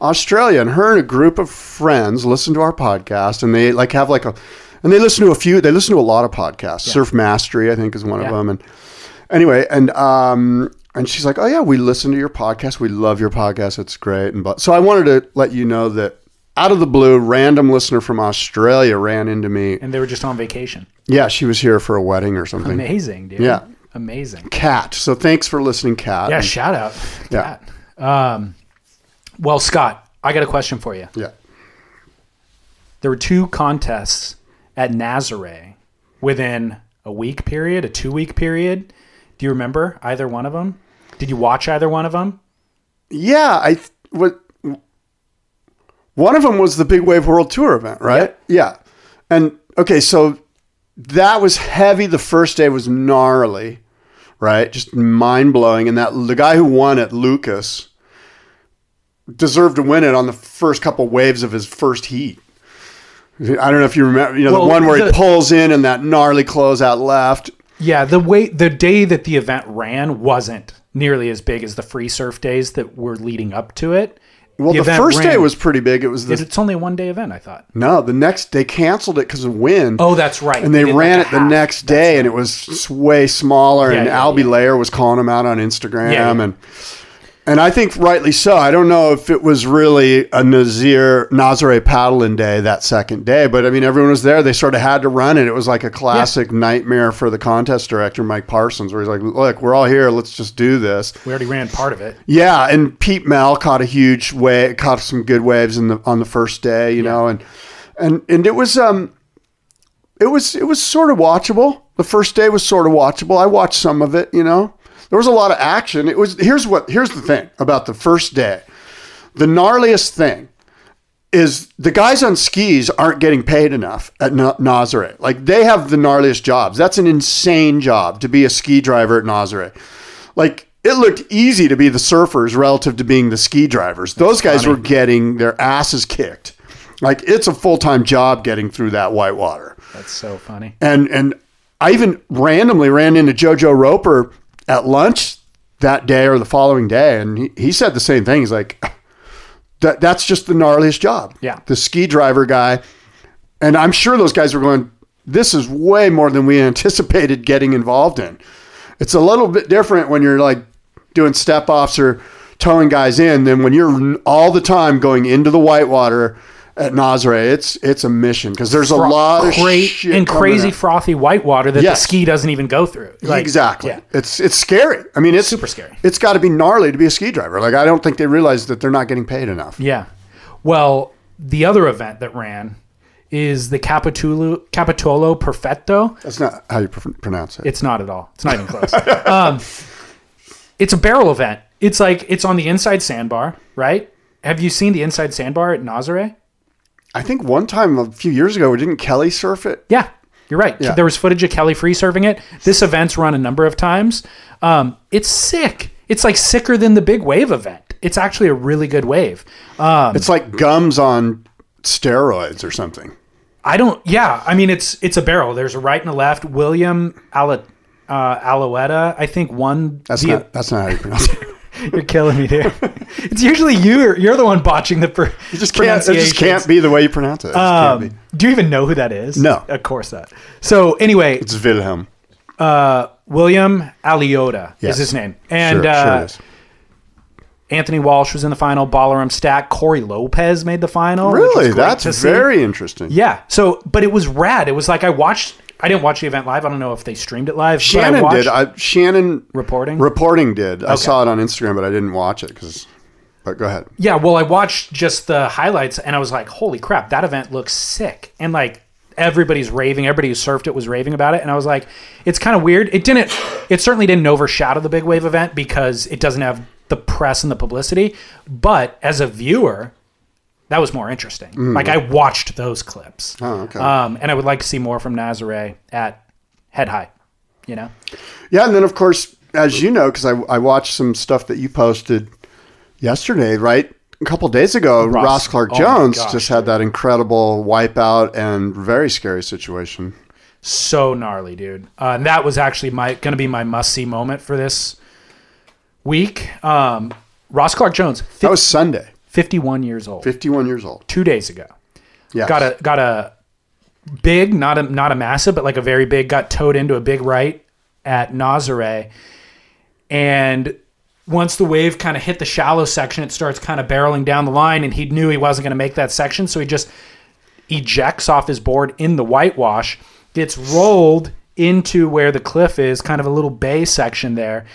Speaker 2: Australia, and her and a group of friends listen to our podcast, and they like have like a, and they listen to a few. They listen to a lot of podcasts. Surf Mastery, I think, is one
Speaker 1: Yeah.
Speaker 2: of them. And anyway, and um, and she's like, "Oh yeah, we listen to your podcast. We love your podcast. It's great." And but so I wanted to let you know that out of the blue, random listener from Australia ran into me.
Speaker 1: And they were just on vacation.
Speaker 2: Yeah, she was here for a wedding or something.
Speaker 1: Amazing, dude.
Speaker 2: Yeah.
Speaker 1: Amazing.
Speaker 2: Cat. So thanks for listening, Cat.
Speaker 1: Yeah,
Speaker 2: And-
Speaker 1: shout out.
Speaker 2: Yeah.
Speaker 1: Kat. Um well, Scott, I got a question for you.
Speaker 2: yeah.
Speaker 1: There were two contests at Nazare within a week period, a two week period. Do you remember either one of them? Did you watch either one of them?
Speaker 2: Yeah, I th- what one of them was the Big Wave World Tour event, right? Yeah. And okay, so that was heavy. The first day was gnarly, right? Just mind blowing. And that the guy who won it, Lucas, deserved to win it on the first couple waves of his first heat. I don't know if you remember, you know,
Speaker 1: Well,
Speaker 2: the one where he pulls in and that gnarly closeout left.
Speaker 1: Yeah, the way the day that the event ran wasn't nearly as big as the free surf days that were leading up to it.
Speaker 2: Well, the,
Speaker 1: event
Speaker 2: first day was pretty big. It was the
Speaker 1: It's only a one day event, I thought.
Speaker 2: no, the next they canceled it because of wind.
Speaker 1: Oh, that's right.
Speaker 2: and they
Speaker 1: did
Speaker 2: ran
Speaker 1: like
Speaker 2: it the next day, and it was way smaller.
Speaker 1: Yeah,
Speaker 2: and
Speaker 1: yeah,
Speaker 2: Albee
Speaker 1: yeah.
Speaker 2: Layer was calling him out on Instagram, and and I think rightly so. I don't know if it was really a Nazir Nazare paddling day that second day, but I mean everyone was there. They sort of had to run it. It was like a classic nightmare for the contest director Mike Parsons, where he's like, "Look, we're all here. Let's just do this."
Speaker 1: We already ran part of it.
Speaker 2: Yeah, and Pete Mel caught a huge wave, caught some good waves in the on the first day, you know, and and and it was um, it was it was sort of watchable. The first day was sort of watchable. I watched some of it, you know. There was a lot of action. It was here's what here's the thing about the first day. The gnarliest thing is the guys on skis aren't getting paid enough at Na- Nazare. Like they have the gnarliest jobs. That's an insane job to be a ski driver at Nazare. Like it looked easy to be the surfers relative to being the ski drivers. Those guys were getting their asses kicked. Like it's a full time job getting through that whitewater.
Speaker 1: That's so funny.
Speaker 2: And and I even randomly ran into Jojo Roper at lunch that day or the following day, and he, he said the same thing. He's like, that that's just the gnarliest job.
Speaker 1: Yeah.
Speaker 2: the ski driver guy, and I'm sure those guys were going. This is way more than we anticipated getting involved in. It's a little bit different when you're like doing step offs or towing guys in than when you're all the time going into the whitewater at Nazare. It's it's a mission because there's a
Speaker 1: Fro-
Speaker 2: lot of
Speaker 1: cra-
Speaker 2: shit
Speaker 1: and crazy
Speaker 2: at-
Speaker 1: frothy whitewater that
Speaker 2: Yes.
Speaker 1: the ski doesn't even go through. Like,
Speaker 2: exactly.
Speaker 1: Yeah.
Speaker 2: It's it's scary. I mean, it's
Speaker 1: Super scary.
Speaker 2: It's got to be gnarly to be a ski driver. Like I don't think they realize that they're not getting paid enough.
Speaker 1: Yeah. Well, the other event that ran is the Capitolo Capitolo Perfetto.
Speaker 2: That's not how you pr- pronounce it.
Speaker 1: It's not at all. It's not even close. um, it's a barrel event. It's like it's on the inside sandbar, right? Have you seen the inside sandbar at Nazare?
Speaker 2: I think one time a few years ago, didn't Kelly surf it?
Speaker 1: Yeah, you're right.
Speaker 2: Yeah.
Speaker 1: There was footage of Kelly free surfing it. This event's run a number of times. Um, it's sick. It's like sicker than the big wave event. It's actually a really good wave. Um,
Speaker 2: It's like gums on steroids or something.
Speaker 1: I don't. Yeah, I mean it's it's a barrel. There's a right and a left. William Ala, uh, Alouetta, I think won.
Speaker 2: That's
Speaker 1: the,
Speaker 2: not that's not how you pronounce it.
Speaker 1: You're killing me, dude. it's usually you. You're the one botching the per,
Speaker 2: It just can't. It just can't be the way you pronounce it. It
Speaker 1: Um, do you even know who that is?
Speaker 2: No.
Speaker 1: of course not. So anyway,
Speaker 2: It's Wilhelm.
Speaker 1: Uh, William Aliotti
Speaker 2: Yes.
Speaker 1: is his name, and
Speaker 2: sure,
Speaker 1: uh,
Speaker 2: sure.
Speaker 1: Anthony Walsh was in the final. Balaram Stack, Corey Lopez made the final.
Speaker 2: Really, that's very interesting.
Speaker 1: Yeah. So, but it was rad. It was like I watched. I didn't watch the event live. I don't know if they streamed it live. but I
Speaker 2: Shannon did. I, Shannon
Speaker 1: Reporting?
Speaker 2: Reporting did. I saw it on Instagram, but I didn't watch it because. But go ahead.
Speaker 1: Yeah, well, I watched just the highlights and I was like, holy crap, that event looks sick. And like everybody's raving, everybody who surfed it was raving about it. And I was like, it's kind of weird. It didn't, it certainly didn't overshadow the big wave event because it doesn't have the press and the publicity. But as a viewer, that was more interesting. Like I watched those clips.
Speaker 2: Oh, okay.
Speaker 1: Um, and I would like to see more from Nazare at Head High, you know?
Speaker 2: Yeah, and then of course, as you know, because I, I watched some stuff that you posted yesterday, right? A couple days ago,
Speaker 1: Ross-
Speaker 2: Ross, Clarke
Speaker 1: oh
Speaker 2: Jones
Speaker 1: gosh,
Speaker 2: just had that incredible wipeout and very scary situation.
Speaker 1: so gnarly, dude. Uh, and that was actually my going to be my must see moment for this week. Um, Ross Clarke Jones,
Speaker 2: That was Sunday,
Speaker 1: 51 years old,
Speaker 2: 51 years old.
Speaker 1: two days ago.
Speaker 2: Yeah,
Speaker 1: Got a got a big, not a not a massive, but like a very big. Got towed into a big right at Nazare, and once the wave kind of hit the shallow section, it starts kind of barreling down the line, and he knew he wasn't going to make that section, so he just ejects off his board in the whitewash, gets rolled into where the cliff is, kind of a little bay section there.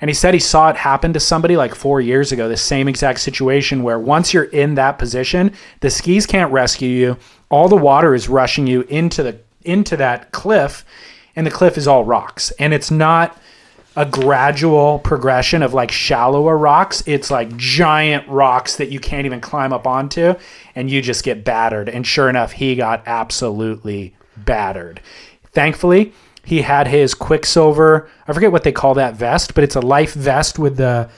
Speaker 1: And he said he saw it happen to somebody like four years ago, the same exact situation where once you're in that position, the skis can't rescue you. All the water is rushing you into the into that cliff, and the cliff is all rocks. And it's not a gradual progression of like shallower rocks. It's like giant rocks that you can't even climb up onto, and you just get battered. And sure enough, he got absolutely battered. Thankfully, he had his Quiksilver. I forget what they call that vest, but it's a life vest with the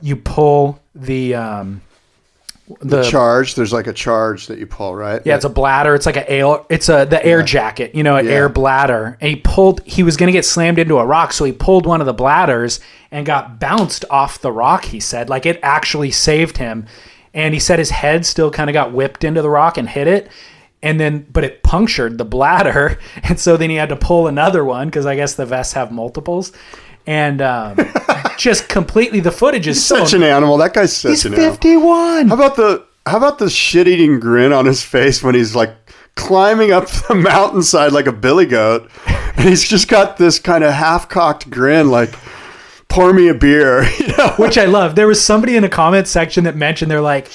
Speaker 1: you pull the um, the
Speaker 2: charge. There's like a charge that you pull, right?
Speaker 1: yeah, it's a bladder. It's like a air. It's a the air jacket. You know, an
Speaker 2: Yeah.
Speaker 1: air bladder. And he pulled. He was going to get slammed into a rock, so he pulled one of the bladders and got bounced off the rock. He said, like it actually saved him. And he said his head still kind of got whipped into the rock and hit it. And then, but it punctured the bladder, and so then he had to pull another one because I guess the vests have multiples, and um, just completely the footage is so.
Speaker 2: such an animal. That guy's such
Speaker 1: he's
Speaker 2: an animal.
Speaker 1: fifty-one.
Speaker 2: How about the how about the shit eating grin on his face when he's like climbing up the mountainside like a billy goat, and he's just got this kind of half cocked grin, like pour me a beer. You know?
Speaker 1: which I love. There was somebody in a comment section that mentioned they're like,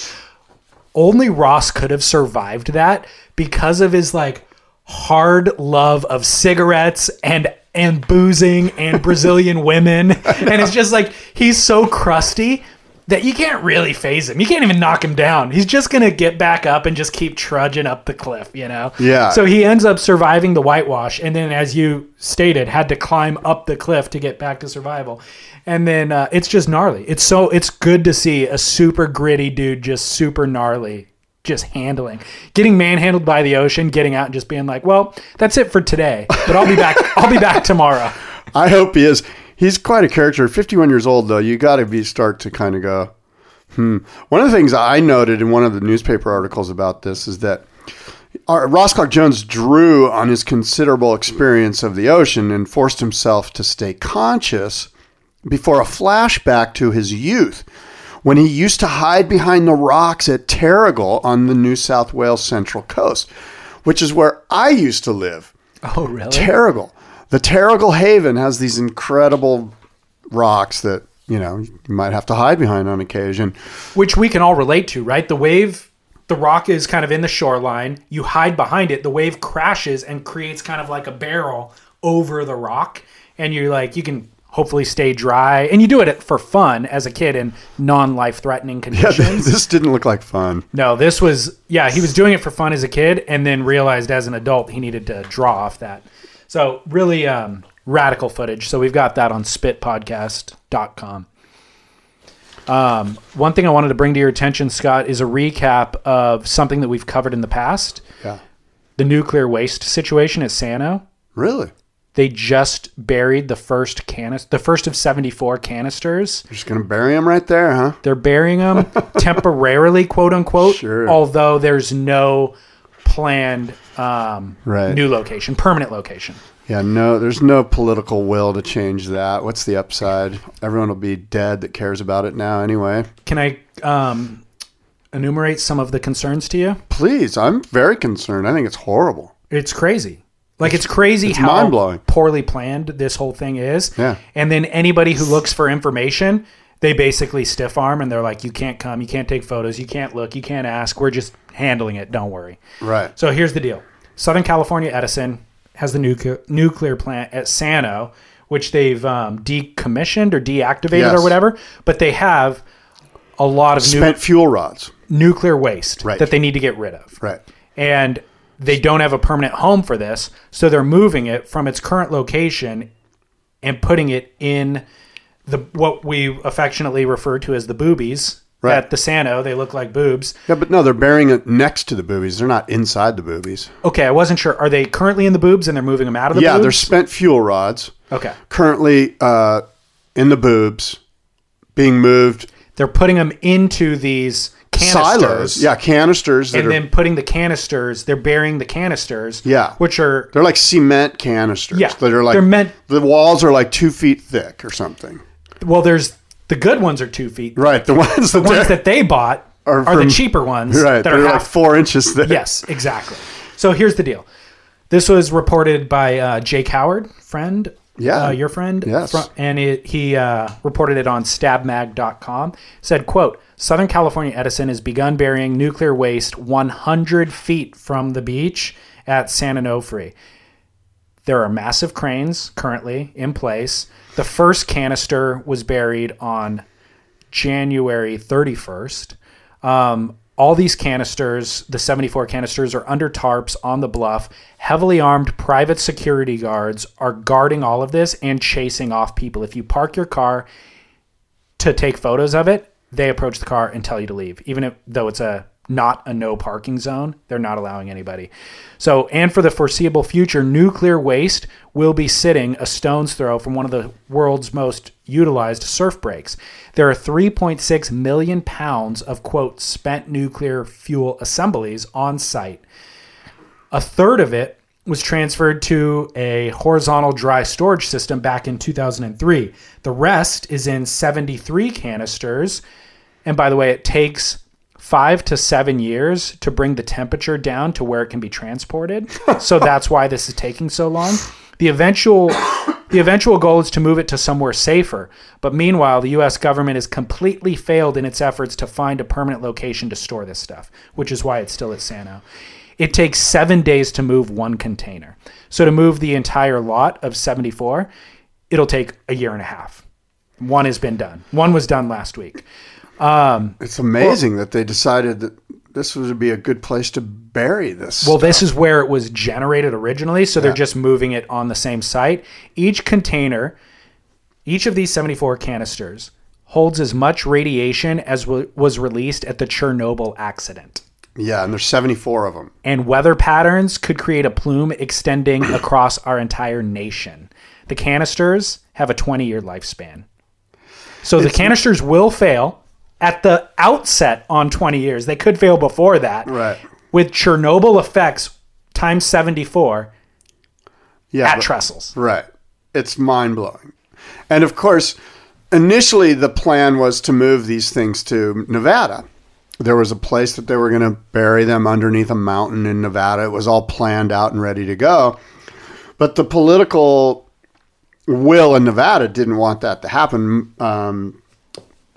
Speaker 1: only Ross could have survived that because of his like hard love of cigarettes and and boozing and Brazilian women, and it's just like he's so crusty that you can't really phase him. You can't even knock him down. He's just gonna get back up and just keep trudging up the cliff, you know.
Speaker 2: Yeah.
Speaker 1: So he ends up surviving the whitewash, and then, as you stated, had to climb up the cliff to get back to survival. And then uh, it's just gnarly. It's so it's good to see a super gritty dude, just super gnarly, just handling, getting manhandled by the ocean, getting out and just being like, "Well, that's it for today, but I'll be back. I'll be back tomorrow."
Speaker 2: I hope he is. He's quite a character. Fifty one years old though. You got to be start to kind of go. Hmm. One of the things I noted in one of the newspaper articles about this is that our, Ross Clarke Jones drew on his considerable experience of the ocean and forced himself to stay conscious before a flashback to his youth when he used to hide behind the rocks at Terrigal on the New South Wales Central Coast, which is where I used to live.
Speaker 1: Oh, really?
Speaker 2: Terrigal. The Terrigal Haven has these incredible rocks that, you know, you might have to hide behind on occasion.
Speaker 1: Which we can all relate to, right? The wave, the rock is kind of in the shoreline. You hide behind it. The wave crashes and creates kind of like a barrel over the rock. And you're like, you can hopefully stay dry. And you do it for fun as a kid in non life threatening conditions.
Speaker 2: Yeah,
Speaker 1: conditions.
Speaker 2: this didn't look like fun.
Speaker 1: No, this was yeah, he was doing it for fun as a kid and then realized as an adult he needed to draw off that. So really um, radical footage. So we've got that on spitpodcast.com. Um, one thing I wanted to bring to your attention, Scott, is a recap of something that we've covered in the past.
Speaker 2: Yeah.
Speaker 1: The nuclear waste situation at Sano.
Speaker 2: Really?
Speaker 1: They just buried the first canister, the first of 74 canisters.
Speaker 2: Just going to bury them right there, huh?
Speaker 1: They're burying them temporarily, quote unquote.
Speaker 2: Sure.
Speaker 1: Although there's no planned um,
Speaker 2: Right.
Speaker 1: new location, permanent location.
Speaker 2: Yeah, no, there's no political will to change that. What's the upside? Everyone will be dead that cares about it now anyway.
Speaker 1: Can I um, enumerate some of the concerns to you?
Speaker 2: Please, I'm very concerned. I think it's horrible.
Speaker 1: It's crazy. Like it's crazy
Speaker 2: it's
Speaker 1: how
Speaker 2: mind-blowing.
Speaker 1: poorly planned this whole thing is.
Speaker 2: Yeah.
Speaker 1: And then anybody who looks for information, they basically stiff arm and they're like, "You can't come, you can't take photos, you can't look, you can't ask. We're just handling it. Don't worry."
Speaker 2: Right.
Speaker 1: So here's the deal: Southern California Edison has the nuclear nuclear plant at Sano, which they've um, decommissioned or deactivated
Speaker 2: Yes.
Speaker 1: or whatever, but they have a lot of nu-
Speaker 2: Spent fuel rods.
Speaker 1: nuclear waste
Speaker 2: Right.
Speaker 1: that they need to get rid of.
Speaker 2: Right.
Speaker 1: And they don't have a permanent home for this, so they're moving it from its current location and putting it in the what we affectionately refer to as the boobies.
Speaker 2: Right.
Speaker 1: At the Sano, they look like boobs.
Speaker 2: Yeah, but no, they're burying it next to the boobies. They're not inside the boobies.
Speaker 1: Okay, I wasn't sure. Are they currently in the boobs and they're moving them out of the
Speaker 2: yeah,
Speaker 1: boobs?
Speaker 2: they're spent fuel rods.
Speaker 1: Okay.
Speaker 2: Currently uh, in the boobs, being moved.
Speaker 1: They're putting them into these canisters.
Speaker 2: Silos. Yeah, canisters.
Speaker 1: And
Speaker 2: are,
Speaker 1: then putting the canisters, they're burying the canisters.
Speaker 2: Yeah.
Speaker 1: Which are,
Speaker 2: they're like cement canisters.
Speaker 1: Yeah,
Speaker 2: That are like,
Speaker 1: they're meant-
Speaker 2: the walls are like two feet thick or something.
Speaker 1: Well, there's the good ones are two feet.
Speaker 2: Right. The ones,
Speaker 1: The ones that they bought
Speaker 2: Are
Speaker 1: are, the cheaper ones
Speaker 2: Right.
Speaker 1: that
Speaker 2: They're
Speaker 1: are
Speaker 2: like four inches thick.
Speaker 1: Yes, exactly. So here's the deal. This was reported by uh, Jake Howard, friend.
Speaker 2: Yeah.
Speaker 1: Uh, your friend.
Speaker 2: Yes.
Speaker 1: Fro- and it, he uh, reported it on stabmag.com. Said, quote, Southern California Edison has begun burying nuclear waste 100 feet from the beach at San Onofre. There are massive cranes currently in place. The first canister was buried on January 31st. Um, all these canisters, the 74 canisters, are under tarps on the bluff. Heavily armed private security guards are guarding all of this and chasing off people. If you park your car to take photos of it, they approach the car and tell you to leave, even if though it's a not a no parking zone. They're not allowing anybody. So, and for the foreseeable future, nuclear waste will be sitting a stone's throw from one of the world's most utilized surf breaks. There are 3.6 million pounds of quote spent nuclear fuel assemblies on site. A third of it was transferred to a horizontal dry storage system back in 2003. The rest is in 73 canisters. And by the way, it takes five to seven years to bring the temperature down to where it can be transported. so that's why this is taking so long. The eventual the eventual goal is to move it to somewhere safer. But meanwhile, the US government has completely failed in its efforts to find a permanent location to store this stuff, which is why it's still at Sano. It takes seven days to move one container. So to move the entire lot of 74, it'll take a year and a half. One has been done. One was done last week.
Speaker 2: Um, it's amazing that they decided that this would be a good place to bury this.
Speaker 1: Well, this is where it was generated originally, so they're just moving it on the same site. Each container, each of these 74 canisters, holds as much radiation as w- was released at the Chernobyl accident.
Speaker 2: yeah, and there's 74 of them.
Speaker 1: And weather patterns could create a plume extending across our entire nation. The canisters have a 20 year lifespan. So the canisters will fail at the outset on 20 years. They could fail before that.
Speaker 2: Right.
Speaker 1: With Chernobyl effects times 74
Speaker 2: Yeah.
Speaker 1: at
Speaker 2: but-
Speaker 1: trestles.
Speaker 2: Right. It's mind blowing. And of course, initially the plan was to move these things to Nevada. There was a place that they were going to bury them underneath a mountain in Nevada. It was all planned out and ready to go. But the political will in Nevada didn't want that to happen. Um,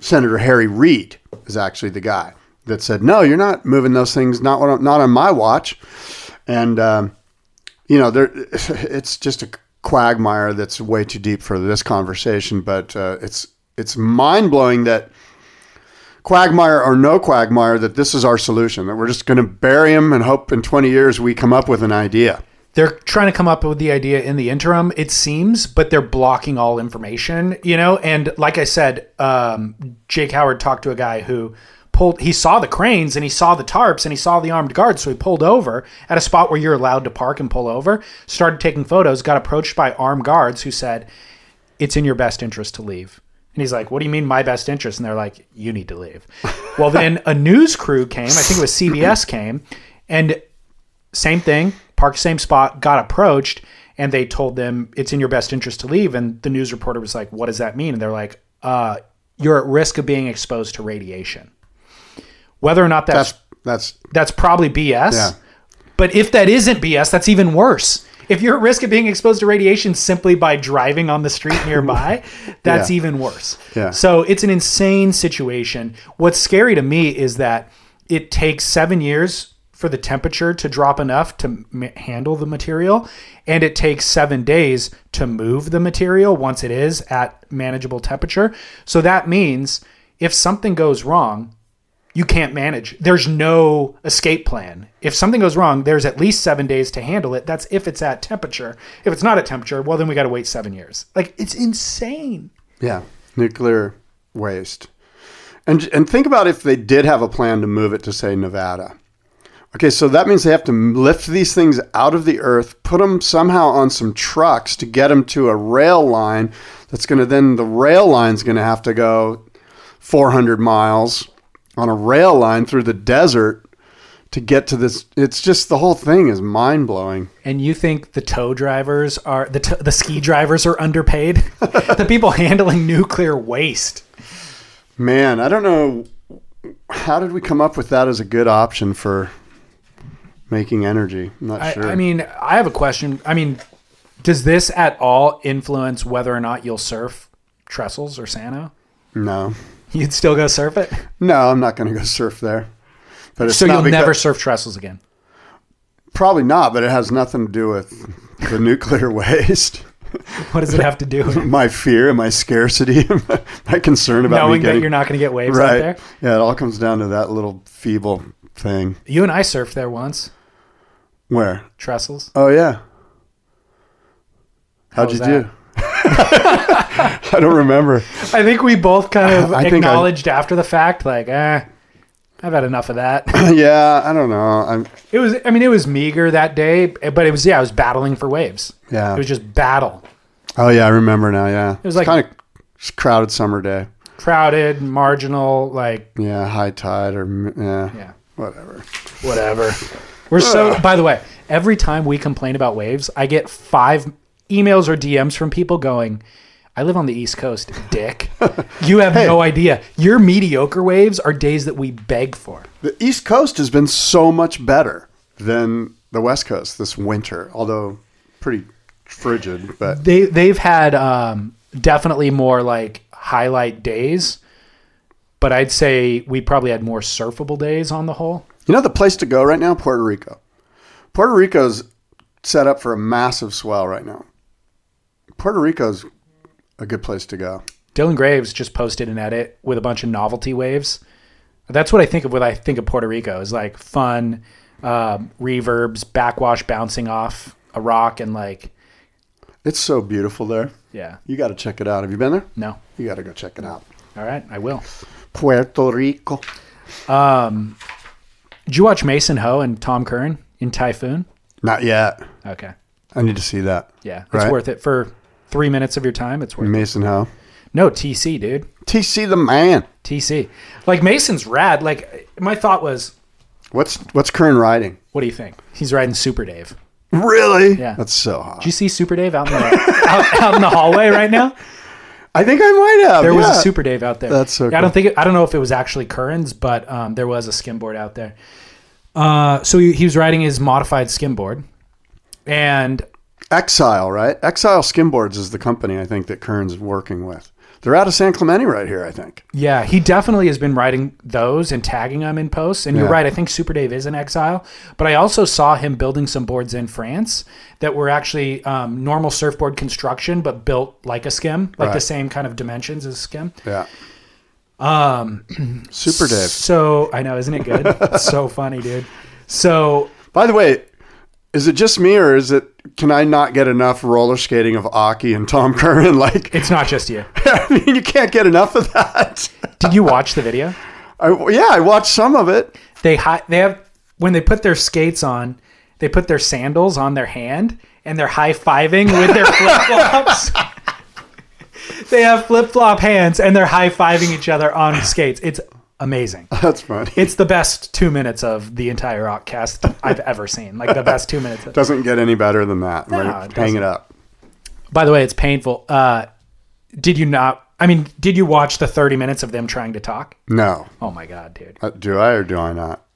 Speaker 2: Senator Harry Reid is actually the guy that said, "No, you're not moving those things. Not what- not on my watch." And um, you know, there it's just a quagmire that's way too deep for this conversation. But uh, it's it's mind blowing that quagmire or no quagmire that this is our solution. That we're just going to bury him and hope in 20 years we come up with an idea.
Speaker 1: They're trying to come up with the idea in the interim, it seems, but they're blocking all information, you know? And like I said, um, Jake Howard talked to a guy who pulled, he saw the cranes and he saw the tarps and he saw the armed guards. So he pulled over at a spot where you're allowed to park and pull over, started taking photos, got approached by armed guards who said, It's in your best interest to leave. And he's like, What do you mean, my best interest? And they're like, You need to leave. well, then a news crew came, I think it was CBS came, and same thing, parked same spot, got approached, and they told them it's in your best interest to leave. And the news reporter was like, "What does that mean?" And they're like, uh, "You're at risk of being exposed to radiation." Whether or not that's
Speaker 2: That's
Speaker 1: that's,
Speaker 2: that's
Speaker 1: probably BS,
Speaker 2: Yeah.
Speaker 1: but if that isn't BS, that's even worse. If you're at risk of being exposed to radiation simply by driving on the street nearby, that's
Speaker 2: Yeah.
Speaker 1: even worse.
Speaker 2: Yeah.
Speaker 1: So it's an insane situation. What's scary to me is that it takes seven years for the temperature to drop enough to m- handle the material, and it takes seven days to move the material once it is at manageable temperature. So that means if something goes wrong, you can't manage. There's no escape plan. If something goes wrong, there's at least seven days to handle it. That's if it's at temperature. If it's not at temperature, well, then we got to wait seven years. Like, it's insane.
Speaker 2: Yeah, nuclear waste. And and think about if they did have a plan to move it to say Nevada. Okay, so that means they have to lift these things out of the earth, put them somehow on some trucks to get them to a rail line. That's going to then the rail line's going to have to go 400 miles on a rail line through the desert to get to this. It's just the whole thing is mind blowing.
Speaker 1: And you think the tow drivers are, the, t- the ski drivers are underpaid? the people handling nuclear waste.
Speaker 2: Man, I don't know. How did we come up with that as a good option for making energy? I'm not
Speaker 1: I,
Speaker 2: sure.
Speaker 1: I mean, I have a question. I mean, does this at all influence whether or not you'll surf Trestles or Sano?
Speaker 2: no,
Speaker 1: You'd still go surf it?
Speaker 2: no, I'm not going to go surf there. But it's
Speaker 1: So you'll
Speaker 2: because-
Speaker 1: never surf Trestles again.
Speaker 2: Probably not, but it has nothing to do with the nuclear waste.
Speaker 1: What does it have to do with
Speaker 2: my fear and my scarcity, my concern about
Speaker 1: knowing
Speaker 2: me getting
Speaker 1: that you're not going to get waves out
Speaker 2: right.
Speaker 1: there?
Speaker 2: Yeah, it all comes down to that little feeble thing.
Speaker 1: You and I surfed there once,
Speaker 2: Where?
Speaker 1: Trestles.
Speaker 2: Oh yeah. How'd
Speaker 1: was
Speaker 2: you
Speaker 1: that?
Speaker 2: do? I don't remember.
Speaker 1: I think we both kind of
Speaker 2: I think I-
Speaker 1: acknowledged after the fact, like, eh, I've had enough of that.
Speaker 2: yeah, I don't know. I'm
Speaker 1: it was, I mean, it was meager that day, but it was, yeah, I was battling for waves.
Speaker 2: yeah.
Speaker 1: It was just battle.
Speaker 2: Oh yeah, I remember now. Yeah, it
Speaker 1: was like-
Speaker 2: kind of crowded summer day.
Speaker 1: Crowded, marginal, like,
Speaker 2: Yeah, high tide or yeah,
Speaker 1: yeah,
Speaker 2: whatever.
Speaker 1: whatever. We're so, by the way, every time we complain about waves, I get five emails or DMs from people going, I live on the East Coast, dick. You have no idea. Your mediocre waves are days that we beg for.
Speaker 2: The East Coast has been so much better than the West Coast this winter, although pretty frigid. But
Speaker 1: they they've had um, definitely more like highlight days, but I'd say we probably had more surfable days on the whole.
Speaker 2: You know the place to go right now, Puerto Rico. Puerto Rico's set up for a massive swell right now. Puerto Rico's a good place to go.
Speaker 1: Dylan Graves just posted an edit with a bunch of novelty waves. That's what I think of when I think of Puerto Rico is like fun um, reverbs, backwash bouncing off a rock, and like
Speaker 2: It's so beautiful there.
Speaker 1: yeah,
Speaker 2: You got to check it out. Have you been there?
Speaker 1: no,
Speaker 2: You got to go check it out.
Speaker 1: all right, I will.
Speaker 2: Puerto Rico.
Speaker 1: Did you watch Mason Ho and Tom Curren in Typhoon?
Speaker 2: Not yet.
Speaker 1: Okay,
Speaker 2: I need to see that.
Speaker 1: yeah, it's
Speaker 2: Right.
Speaker 1: worth it for three minutes of your time. It's worth it.
Speaker 2: Mason Ho.
Speaker 1: No, TC, dude.
Speaker 2: TC the man.
Speaker 1: TC. Like Mason's rad. Like my thought was,
Speaker 2: What's what's Curren riding?
Speaker 1: what do you think? He's riding Super Dave.
Speaker 2: Really?
Speaker 1: Yeah.
Speaker 2: That's so hot.
Speaker 1: Did you see Super Dave out in the out, out in the hallway right now?
Speaker 2: I think I might have.
Speaker 1: There was a Super Dave out there.
Speaker 2: That's so
Speaker 1: Yeah, I don't think it, I don't know if it was actually Curren's, but um, there was a skimboard out there. Uh, so he, he was riding his modified skimboard, and
Speaker 2: Exile, right? Exile Skimboards is the company I think that Curren's working with. They're out of San Clemente right here, I think.
Speaker 1: yeah, he definitely has been writing those and tagging them in posts. And you're
Speaker 2: Yeah.
Speaker 1: right, I think Super Dave is in exile, but I also saw him building some boards in France that were actually um, normal surfboard construction, but built like a skim, like the same kind of dimensions as a skim.
Speaker 2: Yeah. Um, Super Dave.
Speaker 1: So I know, isn't it good? So funny, dude. So
Speaker 2: By the way, is it just me or is it? Can I not get enough roller skating of Occy and Tom Curren? Like,
Speaker 1: it's not just you.
Speaker 2: I mean, you can't get enough of that.
Speaker 1: Did you watch the video?
Speaker 2: I, yeah, I watched some of it.
Speaker 1: They hi- they have when they put their skates on, they put their sandals on their hand and they're high fiving with their flip flops. they have flip flop hands and they're high fiving each other on skates. It's amazing.
Speaker 2: That's funny.
Speaker 1: It's the best two minutes of the entire Rockcast I've ever seen. Like the best two minutes.
Speaker 2: Doesn't get any better than that.
Speaker 1: No,
Speaker 2: right?
Speaker 1: it
Speaker 2: Hang it up.
Speaker 1: By the way, it's painful. Uh, did you not? I mean, did you watch the thirty minutes of them trying to talk?
Speaker 2: No.
Speaker 1: Oh my god, dude!
Speaker 2: Uh, Do I or do I not?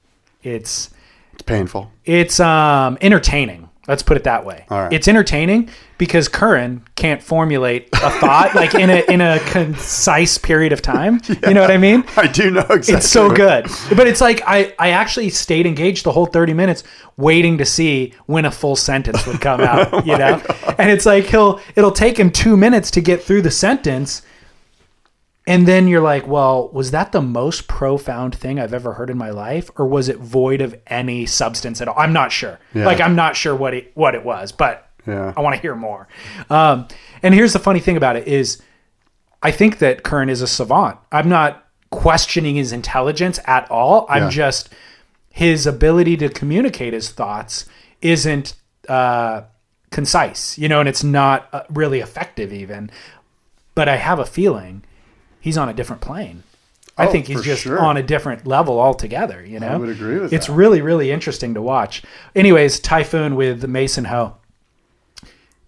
Speaker 1: It's
Speaker 2: It's painful.
Speaker 1: it's um entertaining. Let's put it that way.
Speaker 2: Right.
Speaker 1: It's entertaining because Curren can't formulate a thought like in a in a concise period of time. You know what I mean?
Speaker 2: I do know exactly.
Speaker 1: It's so good. But it's like I, I actually stayed engaged the whole 30 minutes waiting to see when a full sentence would come out, you oh know? And it's like he'll it'll take him 2 minutes to get through the sentence. And then you're like, well, was that the most profound thing I've ever heard in my life or was it void of any substance at all? I'm not sure.
Speaker 2: Yeah.
Speaker 1: Like I'm not sure what it what it was, but
Speaker 2: Yeah.
Speaker 1: I want to hear more. Um, and here's the funny thing about it is I think that Curren is a savant. I'm not questioning his intelligence at all. I'm
Speaker 2: Yeah.
Speaker 1: just his ability to communicate his thoughts isn't uh, concise, you know, and it's not uh, really effective even. But I have a feeling he's on a different plane. I
Speaker 2: Oh,
Speaker 1: think he's just
Speaker 2: sure.
Speaker 1: on a different level altogether. You know, I
Speaker 2: would agree with
Speaker 1: It's
Speaker 2: that.
Speaker 1: really, really interesting to watch. Anyways, Typhoon with Mason Ho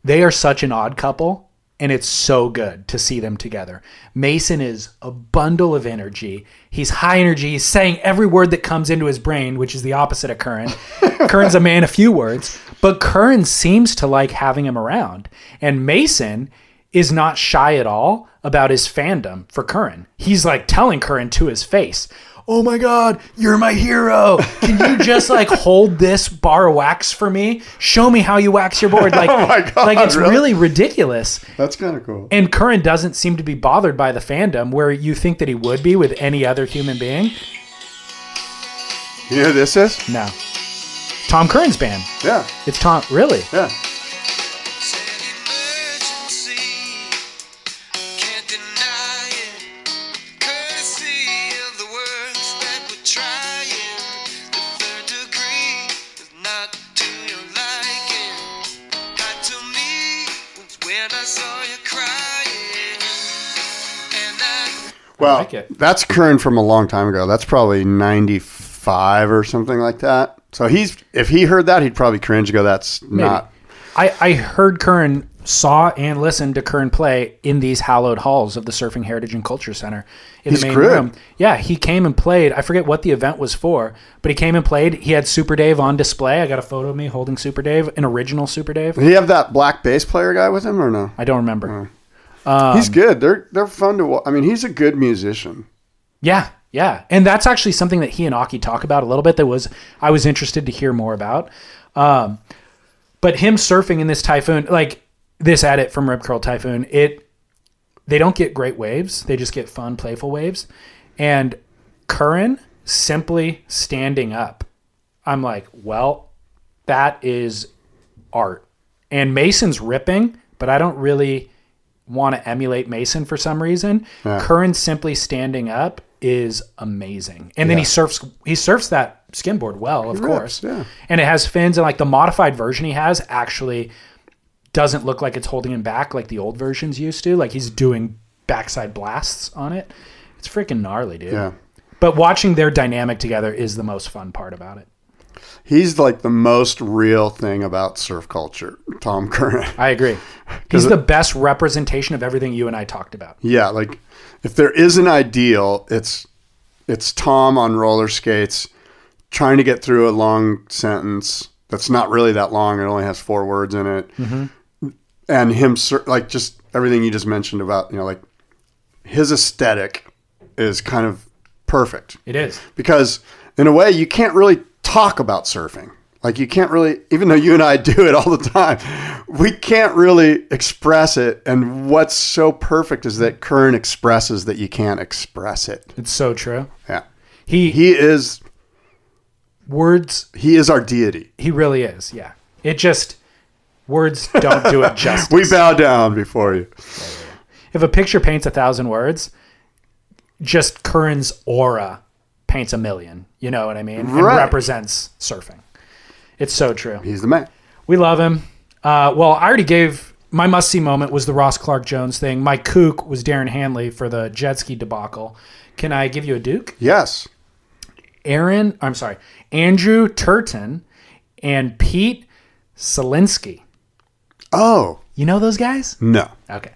Speaker 1: they are such an odd couple and it's so good to see them together mason is a bundle of energy he's high energy he's saying every word that comes into his brain which is the opposite of curren curren's a man of few words but curren seems to like having him around and mason is not shy at all about his fandom for curren he's like telling curren to his face oh my god you're my hero can you just like hold this bar of wax for me show me how you wax your board like
Speaker 2: Oh my God,
Speaker 1: like it's
Speaker 2: really?
Speaker 1: really ridiculous
Speaker 2: That's kind of cool.
Speaker 1: and curren doesn't seem to be bothered by the fandom where you think that he would be with any other human being
Speaker 2: You know who this is?
Speaker 1: no tom curren's band
Speaker 2: Yeah.
Speaker 1: it's tom really
Speaker 2: Yeah. Well,
Speaker 1: like
Speaker 2: that's Curren from a long time ago. That's probably 95 or something like that. So he's if he heard that, he'd probably cringe and go, that's not.
Speaker 1: I, I heard Curren saw and listened to Curren play in these hallowed halls of the Surfing Heritage and Culture Center in
Speaker 2: He's
Speaker 1: the main
Speaker 2: good.
Speaker 1: room. Yeah, he came and played. I forget what the event was for, but he came and played. He had Super Dave on display. I got a photo of me holding Super Dave, an original Super Dave.
Speaker 2: Did he have that black bass player guy with him or no?
Speaker 1: I don't remember.
Speaker 2: He's good. They're they're fun to watch. I mean, he's a good musician.
Speaker 1: Yeah, yeah, and that's actually something that he and Occy talk about a little bit. That was I was interested to hear more about. Um, but him surfing in this typhoon, like this edit from Rip Curl Typhoon, it they don't get great waves. They just get fun, playful waves. And Curren simply standing up, I'm like, well, that is art. And Mason's ripping, but I don't really want to emulate Mason for some reason.
Speaker 2: Yeah.
Speaker 1: Curren simply standing up is amazing. And then he surfs he surfs that skimboard well, of
Speaker 2: rips,
Speaker 1: course.
Speaker 2: yeah.
Speaker 1: And it has fins and like the modified version he has actually doesn't look like it's holding him back like the old versions used to. Like he's doing backside blasts on it. It's freaking gnarly, dude.
Speaker 2: Yeah.
Speaker 1: But watching their dynamic together is the most fun part about it.
Speaker 2: He's like the most real thing about surf culture, Tom Curren.
Speaker 1: I agree. He's the best representation of everything you and I talked about.
Speaker 2: Yeah, like if there is an ideal, it's it's Tom on roller skates trying to get through a long sentence that's not really that long. It only has four words in it, mm-hmm. and him like just everything you just mentioned about you know like his aesthetic is kind of perfect
Speaker 1: It is.
Speaker 2: because in a way you can't really talk about surfing like you can't really even though you and i do it all the time we can't really express it and what's so perfect is that Curren expresses that you can't express it
Speaker 1: It's so true.
Speaker 2: yeah
Speaker 1: He,
Speaker 2: he is
Speaker 1: words
Speaker 2: he is our deity
Speaker 1: he really is. Yeah. It just words don't do it justice.
Speaker 2: we bow down before you
Speaker 1: if a picture paints a thousand words, just Curren's aura paints a million. You know what I mean? And represents surfing. It's so true.
Speaker 2: he's the man
Speaker 1: We love him. Uh, well, I already gave my must see moment was the Ross Clarke-Jones thing. My kook was Darren Handley for the jet ski debacle. Can I give you a Duke?
Speaker 2: yes
Speaker 1: Aaron, I'm sorry, Andrew Turton and Pete Ceglinski.
Speaker 2: oh
Speaker 1: You know those guys?
Speaker 2: no
Speaker 1: Okay.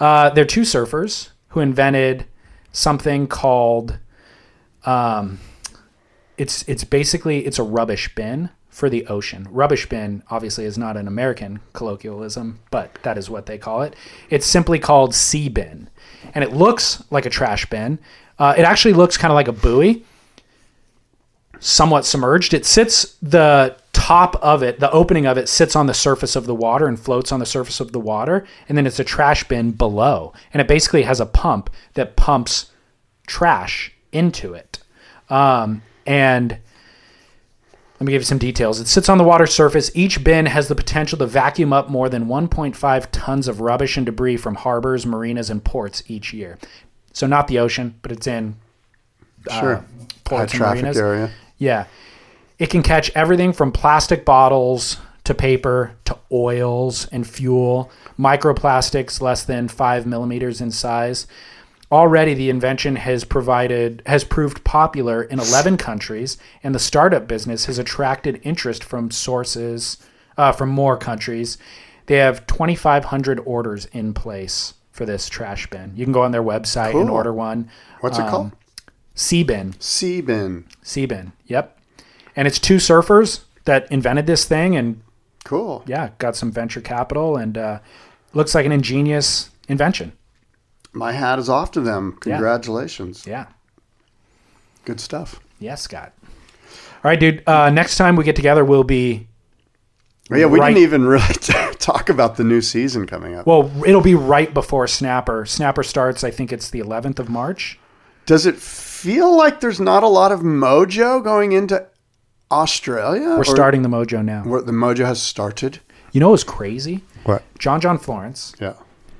Speaker 1: Uh, they're two surfers who invented something called um, it's it's basically it's a rubbish bin for the ocean. Rubbish bin obviously is not an American colloquialism, but that is what they call it. It's simply called Seabin, and it looks like a trash bin. Uh, it actually looks kind of like a buoy, somewhat submerged. It sits the top of it, the opening of it sits on the surface of the water and floats on the surface of the water, and then it's a trash bin below, and it basically has a pump that pumps trash into it. Um, and let me give you some details. It sits on the water surface. Each bin has the potential to vacuum up more than 1.5 tons of rubbish and debris from harbors, marinas, and ports each year. So not the ocean, but it's in
Speaker 2: sure high
Speaker 1: ports and marinas.
Speaker 2: area
Speaker 1: Yeah. It can catch everything from plastic bottles to paper to oils and fuel, microplastics less than five millimeters in size. Already, the invention has provided has proved popular in 11 countries, and the startup business has attracted interest from sources uh, from more countries. They have 2,500 orders in place for this trash bin. You can go on their website and order one.
Speaker 2: what's it
Speaker 1: Um,
Speaker 2: called
Speaker 1: Seabin.
Speaker 2: sea bin
Speaker 1: Seabin. Yep. And it's two surfers that invented this thing and
Speaker 2: cool
Speaker 1: yeah, got some venture capital and uh, looks like an ingenious invention.
Speaker 2: My hat is off to them congratulations
Speaker 1: Yeah.
Speaker 2: good stuff
Speaker 1: Yeah, Scott. All right, dude. Uh, next time we get together, we'll be
Speaker 2: Oh, yeah, we
Speaker 1: Right.
Speaker 2: didn't even really talk about the new season coming up.
Speaker 1: well. It'll be right before Snapper. Snapper starts. I think it's the 11th of March.
Speaker 2: Does it feel like there's not a lot of mojo going into Australia?
Speaker 1: We're starting the Mojo now.
Speaker 2: The mojo has started.
Speaker 1: You know what's crazy?
Speaker 2: What?
Speaker 1: John John Florence
Speaker 2: Yeah.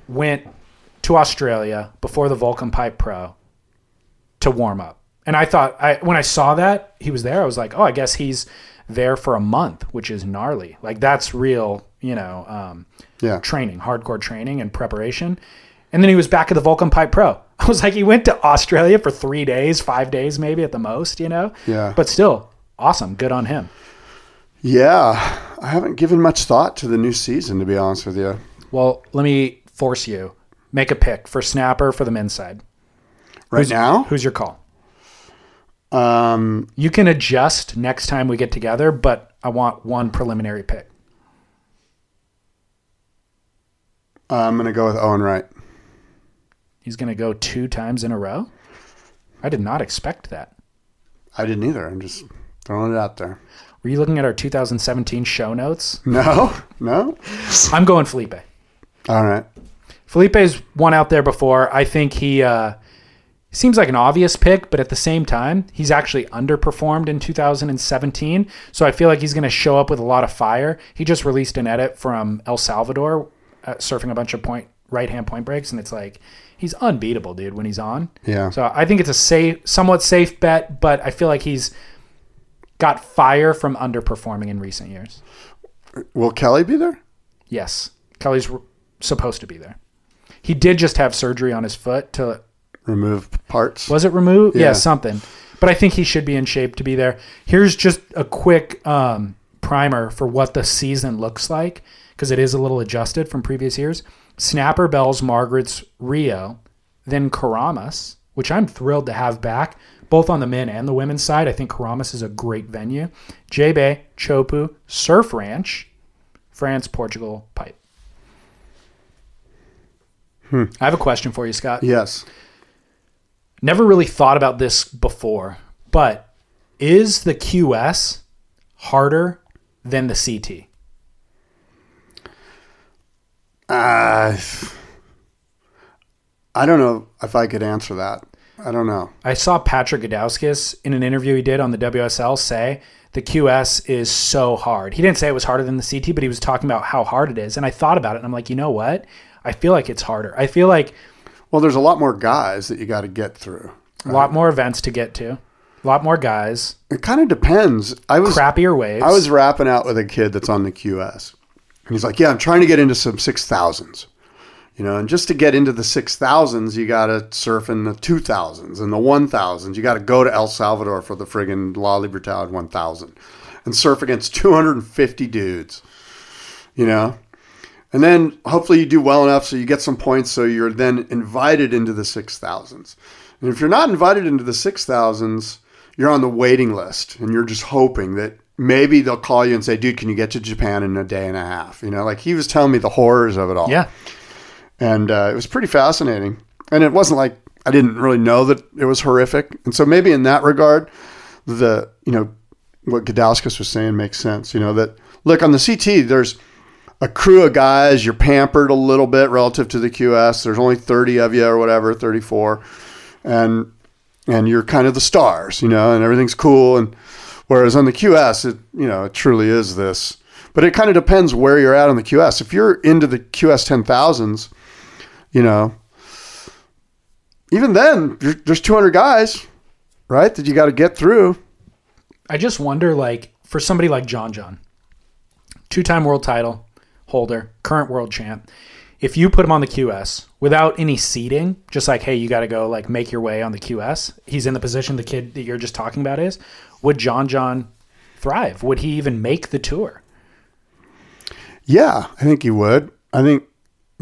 Speaker 1: went to Australia before the Volcom Pipe Pro to warm up. And I thought I when I saw that he was there, I was like, oh, I guess he's there for a month, which is gnarly. Like that's real, you know, um,
Speaker 2: Yeah.
Speaker 1: training, hardcore training and preparation. And then he was back at the Volcom Pipe Pro. I was like, he went to Australia for three days, five days maybe at the most, you know.
Speaker 2: Yeah.
Speaker 1: But still, awesome, good on him.
Speaker 2: Yeah. I haven't given much thought to the new season, to be honest with you.
Speaker 1: Well, let me force you. Make a pick for Snapper for the men's side.
Speaker 2: Right
Speaker 1: Who's-
Speaker 2: now,
Speaker 1: Who's your call?
Speaker 2: um,
Speaker 1: You can adjust next time we get together, but I want one preliminary pick.
Speaker 2: I'm going to go with Owen Wright.
Speaker 1: He's going to go two times in a row. I did not expect that.
Speaker 2: I didn't either. I'm just throwing it out there.
Speaker 1: Were you looking at our 2017 show notes?
Speaker 2: No? No?
Speaker 1: I'm going Felipe.
Speaker 2: All right.
Speaker 1: Felipe's one out there before. I think he uh, seems like an obvious pick, but at the same time, he's actually underperformed in 2017. So I feel like he's going to show up with a lot of fire. He just released an edit from El Salvador, uh, surfing a bunch of point right hand point breaks, and it's like he's unbeatable, dude, when he's on.
Speaker 2: Yeah.
Speaker 1: So I think it's a safe, somewhat safe bet, but I feel like he's got fire from underperforming in recent years.
Speaker 2: Will Kelly be there?
Speaker 1: Yes, Kelly's supposed to be there. He did just have surgery on his foot to
Speaker 2: Remove parts.
Speaker 1: was it removed? Yeah.
Speaker 2: Yeah.
Speaker 1: something. But I think he should be in shape to be there. Here's just a quick um, primer for what the season looks like because it is a little adjusted from previous years. Snapper, Bells, Margaret's, Rio, then Keramas, which I'm thrilled to have back, both on the men and the women's side. I think Keramas is a great venue. J Bay, Chopu, Surf Ranch, France, Portugal, Pipe. I have a question for you, Scott.
Speaker 2: Yes.
Speaker 1: Never really thought about this before, but is the QS harder than the CT?
Speaker 2: Uh, I don't know if I could answer that. I don't know.
Speaker 1: I saw Patrick Gudauskas in an interview he did on the WSL say the QS is so hard. He didn't say it was harder than the CT, but he was talking about how hard it is. And I thought about it and I'm like, you know what? I feel like it's harder. I feel like
Speaker 2: Well, there's a lot more guys that you got to get through.
Speaker 1: a lot more events to get to, a lot more guys,
Speaker 2: It kind of depends. I was
Speaker 1: crappier waves.
Speaker 2: I was rapping out with a kid that's on the QS. And he's like, "Yeah, I'm trying to get into some six thousands, you know, and just to get into the six thousands, you got to surf in the two thousands and the one thousands. You got to go to El Salvador for the friggin' La Libertad one thousand, and surf against 250 dudes, you know." And then hopefully you do well enough so you get some points so you're then invited into the 6,000s. And if you're not invited into the 6,000s, you're on the waiting list and you're just hoping that maybe they'll call you and say, dude, can you get to Japan in a day and a half? You know, like he was telling me the horrors of it all.
Speaker 1: yeah.
Speaker 2: And uh, it was pretty fascinating. And it wasn't like I didn't really know that it was horrific. And so maybe in that regard, the, you know, what Gudauskas was saying makes sense. You know, that look on the CT, there's a crew of guys, you're pampered a little bit relative to the QS. There's only 30 of you or whatever, 34. And and you're kind of the stars, you know, and everything's cool and whereas on the QS it, you know, it truly is this. But it kind of depends where you're at on the QS. If you're into the QS 10,000s, you know, even then there's 200 guys, right? That you got to get through.
Speaker 1: I just wonder, like, for somebody like John John, two time world title holder, current world champ, if you put him on the QS without any seeding, just like, hey, you got to go, like, make your way on the QS, he's in the position the kid that you're just talking about is, would John John thrive? Would he even make the tour?
Speaker 2: Yeah, I think he would. I think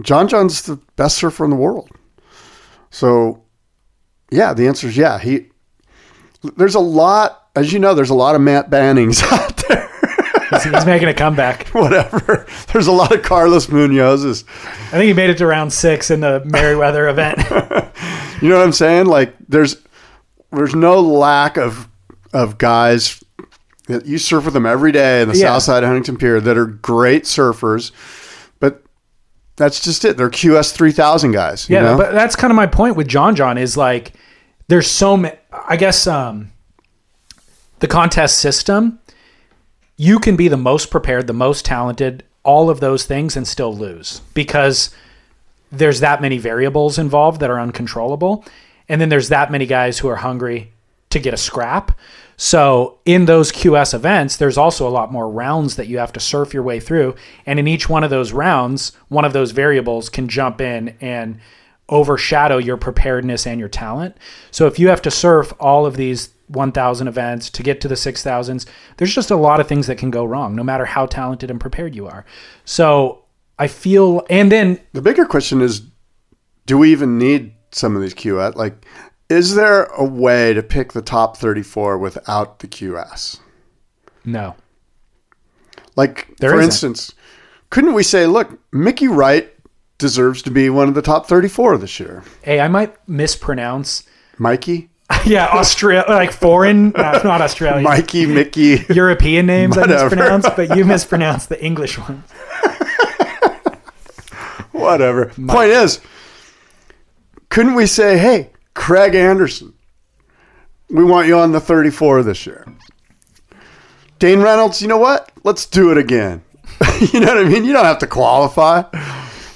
Speaker 2: John John's the best surfer in the world. So, yeah, the answer is yeah. He there's a lot, as you know, there's a lot of Matt Bannings out there.
Speaker 1: He's, making a comeback.
Speaker 2: Whatever. There's a lot of Carlos Munoz's.
Speaker 1: I think he made it to round six in the Merewether event.
Speaker 2: You know what I'm saying? Like there's there's no lack of of guys that you surf with them every day in the
Speaker 1: Yeah.
Speaker 2: south side of Huntington Pier that are great surfers, but that's just it. They're QS three thousand guys. you
Speaker 1: Yeah,
Speaker 2: know?
Speaker 1: but that's kind of my point with John John is like there's so many I guess um the contest system you can be the most prepared, the most talented, all of those things and still lose because there's that many variables involved that are uncontrollable and then there's that many guys who are hungry to get a scrap. So in those QS events, there's also a lot more rounds that you have to surf your way through. And in each one of those rounds, one of those variables can jump in and overshadow your preparedness and your talent. So if you have to surf all of these 1,000 events to get to the 6,000s, there's just a lot of things that can go wrong, no matter how talented and prepared you are. So I feel, and then
Speaker 2: the bigger question is, do we even need some of these QS? Like, is there a way to pick the top 34 without the QS?
Speaker 1: no.
Speaker 2: Like,
Speaker 1: There
Speaker 2: for
Speaker 1: isn't.
Speaker 2: instance, couldn't we say, look, Mickey Wright deserves to be one of the top 34 this year?
Speaker 1: Hey, I might mispronounce.
Speaker 2: Mikey?
Speaker 1: Yeah, Australia, like foreign, uh, not Australian.
Speaker 2: Mikey, Mickey.
Speaker 1: European names I
Speaker 2: Whatever.
Speaker 1: mispronounced, but you mispronounced the English ones.
Speaker 2: Whatever. Point is, couldn't we say, hey, Craig Anderson, we want you on the 34 this year? Dane Reynolds, you know what? Let's do it again. you know what I mean? You don't have to qualify.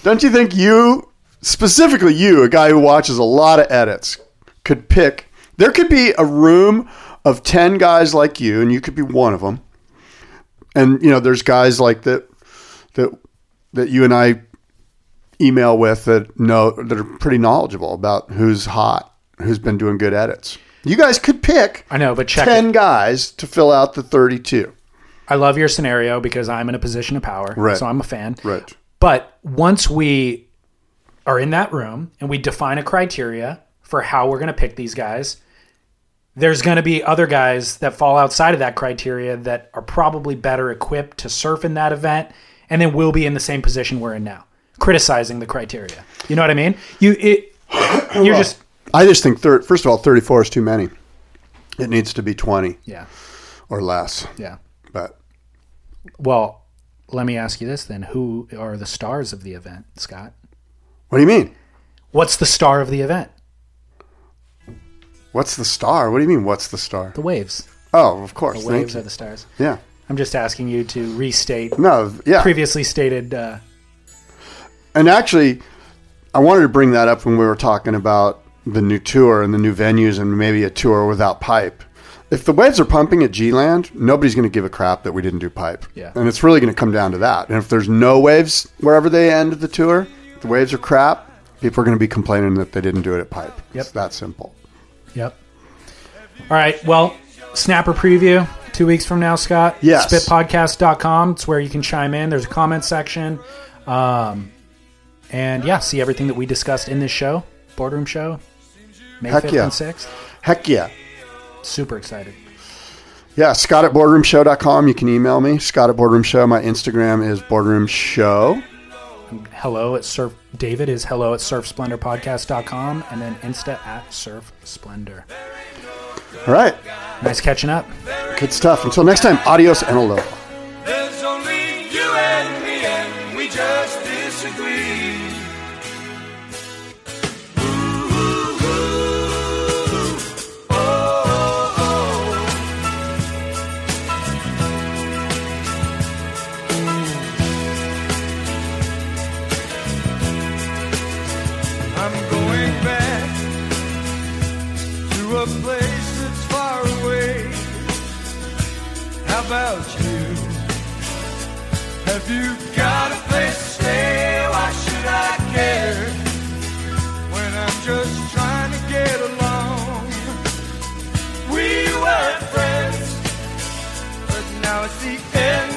Speaker 2: Don't you think you, specifically you, a guy who watches a lot of edits, could pick? There could be a room of 10 guys like you, and you could be one of them. And, you know, there's guys like that, that, that you and I email with that know that are pretty knowledgeable about who's hot, who's been doing good edits. You guys could pick
Speaker 1: I know, but check
Speaker 2: ten
Speaker 1: it.
Speaker 2: guys to fill out the thirty-two.
Speaker 1: I love your scenario because I'm in a position of power,
Speaker 2: Right.
Speaker 1: so I'm a fan.
Speaker 2: Right.
Speaker 1: But once we are in that room and we define a criteria for how we're going to pick these guys, there's going to be other guys that fall outside of that criteria that are probably better equipped to surf in that event, and then we'll be in the same position we're in now, criticizing the criteria. You know what I mean? You it, you're just
Speaker 2: I just think thir- first of all, thirty-four is too many. It needs to be twenty
Speaker 1: yeah
Speaker 2: or less.
Speaker 1: yeah.
Speaker 2: But
Speaker 1: Well, let me ask you this then: Who are the stars of the event, Scott?
Speaker 2: what do you mean?
Speaker 1: What's the star of the event?
Speaker 2: What's the star? What do you mean? What's the star?
Speaker 1: The waves.
Speaker 2: Oh, of course.
Speaker 1: The
Speaker 2: thank
Speaker 1: waves
Speaker 2: you.
Speaker 1: are the stars.
Speaker 2: yeah.
Speaker 1: I'm just asking you to restate
Speaker 2: No. Yeah.
Speaker 1: previously stated. Uh,
Speaker 2: And actually, I wanted to bring that up when we were talking about the new tour and the new venues and maybe a tour without pipe. If the waves are pumping at G Land, nobody's going to give a crap that we didn't do pipe.
Speaker 1: Yeah.
Speaker 2: And it's really going to come down to that. And if there's no waves wherever they end the tour, the waves are crap, people are going to be complaining that they didn't do it at pipe.
Speaker 1: Yep.
Speaker 2: It's that simple.
Speaker 1: Yep. All right. Well, snapper preview two weeks from now, Scott.
Speaker 2: Yes.
Speaker 1: Spitpodcast.com. It's where you can chime in. There's a comment section. Um, and yeah, see everything that we discussed in this show, boardroom show, May
Speaker 2: Heck
Speaker 1: 5th
Speaker 2: yeah.
Speaker 1: and 6th.
Speaker 2: Heck yeah.
Speaker 1: Super excited.
Speaker 2: Yeah, Scott at boardroomshow.com. You can email me. Scott at boardroomshow. My Instagram is boardroom show.
Speaker 1: Hello at Surf. David is hello at surfsplendorpodcast.com and then Insta at Surf Splendor.
Speaker 2: All right.
Speaker 1: Nice catching up.
Speaker 2: Good stuff. Until next time, adios and aloha.
Speaker 3: About you? Have you got a place to stay? Why should I care? When I'm just trying to get along. We were friends, but now it's the end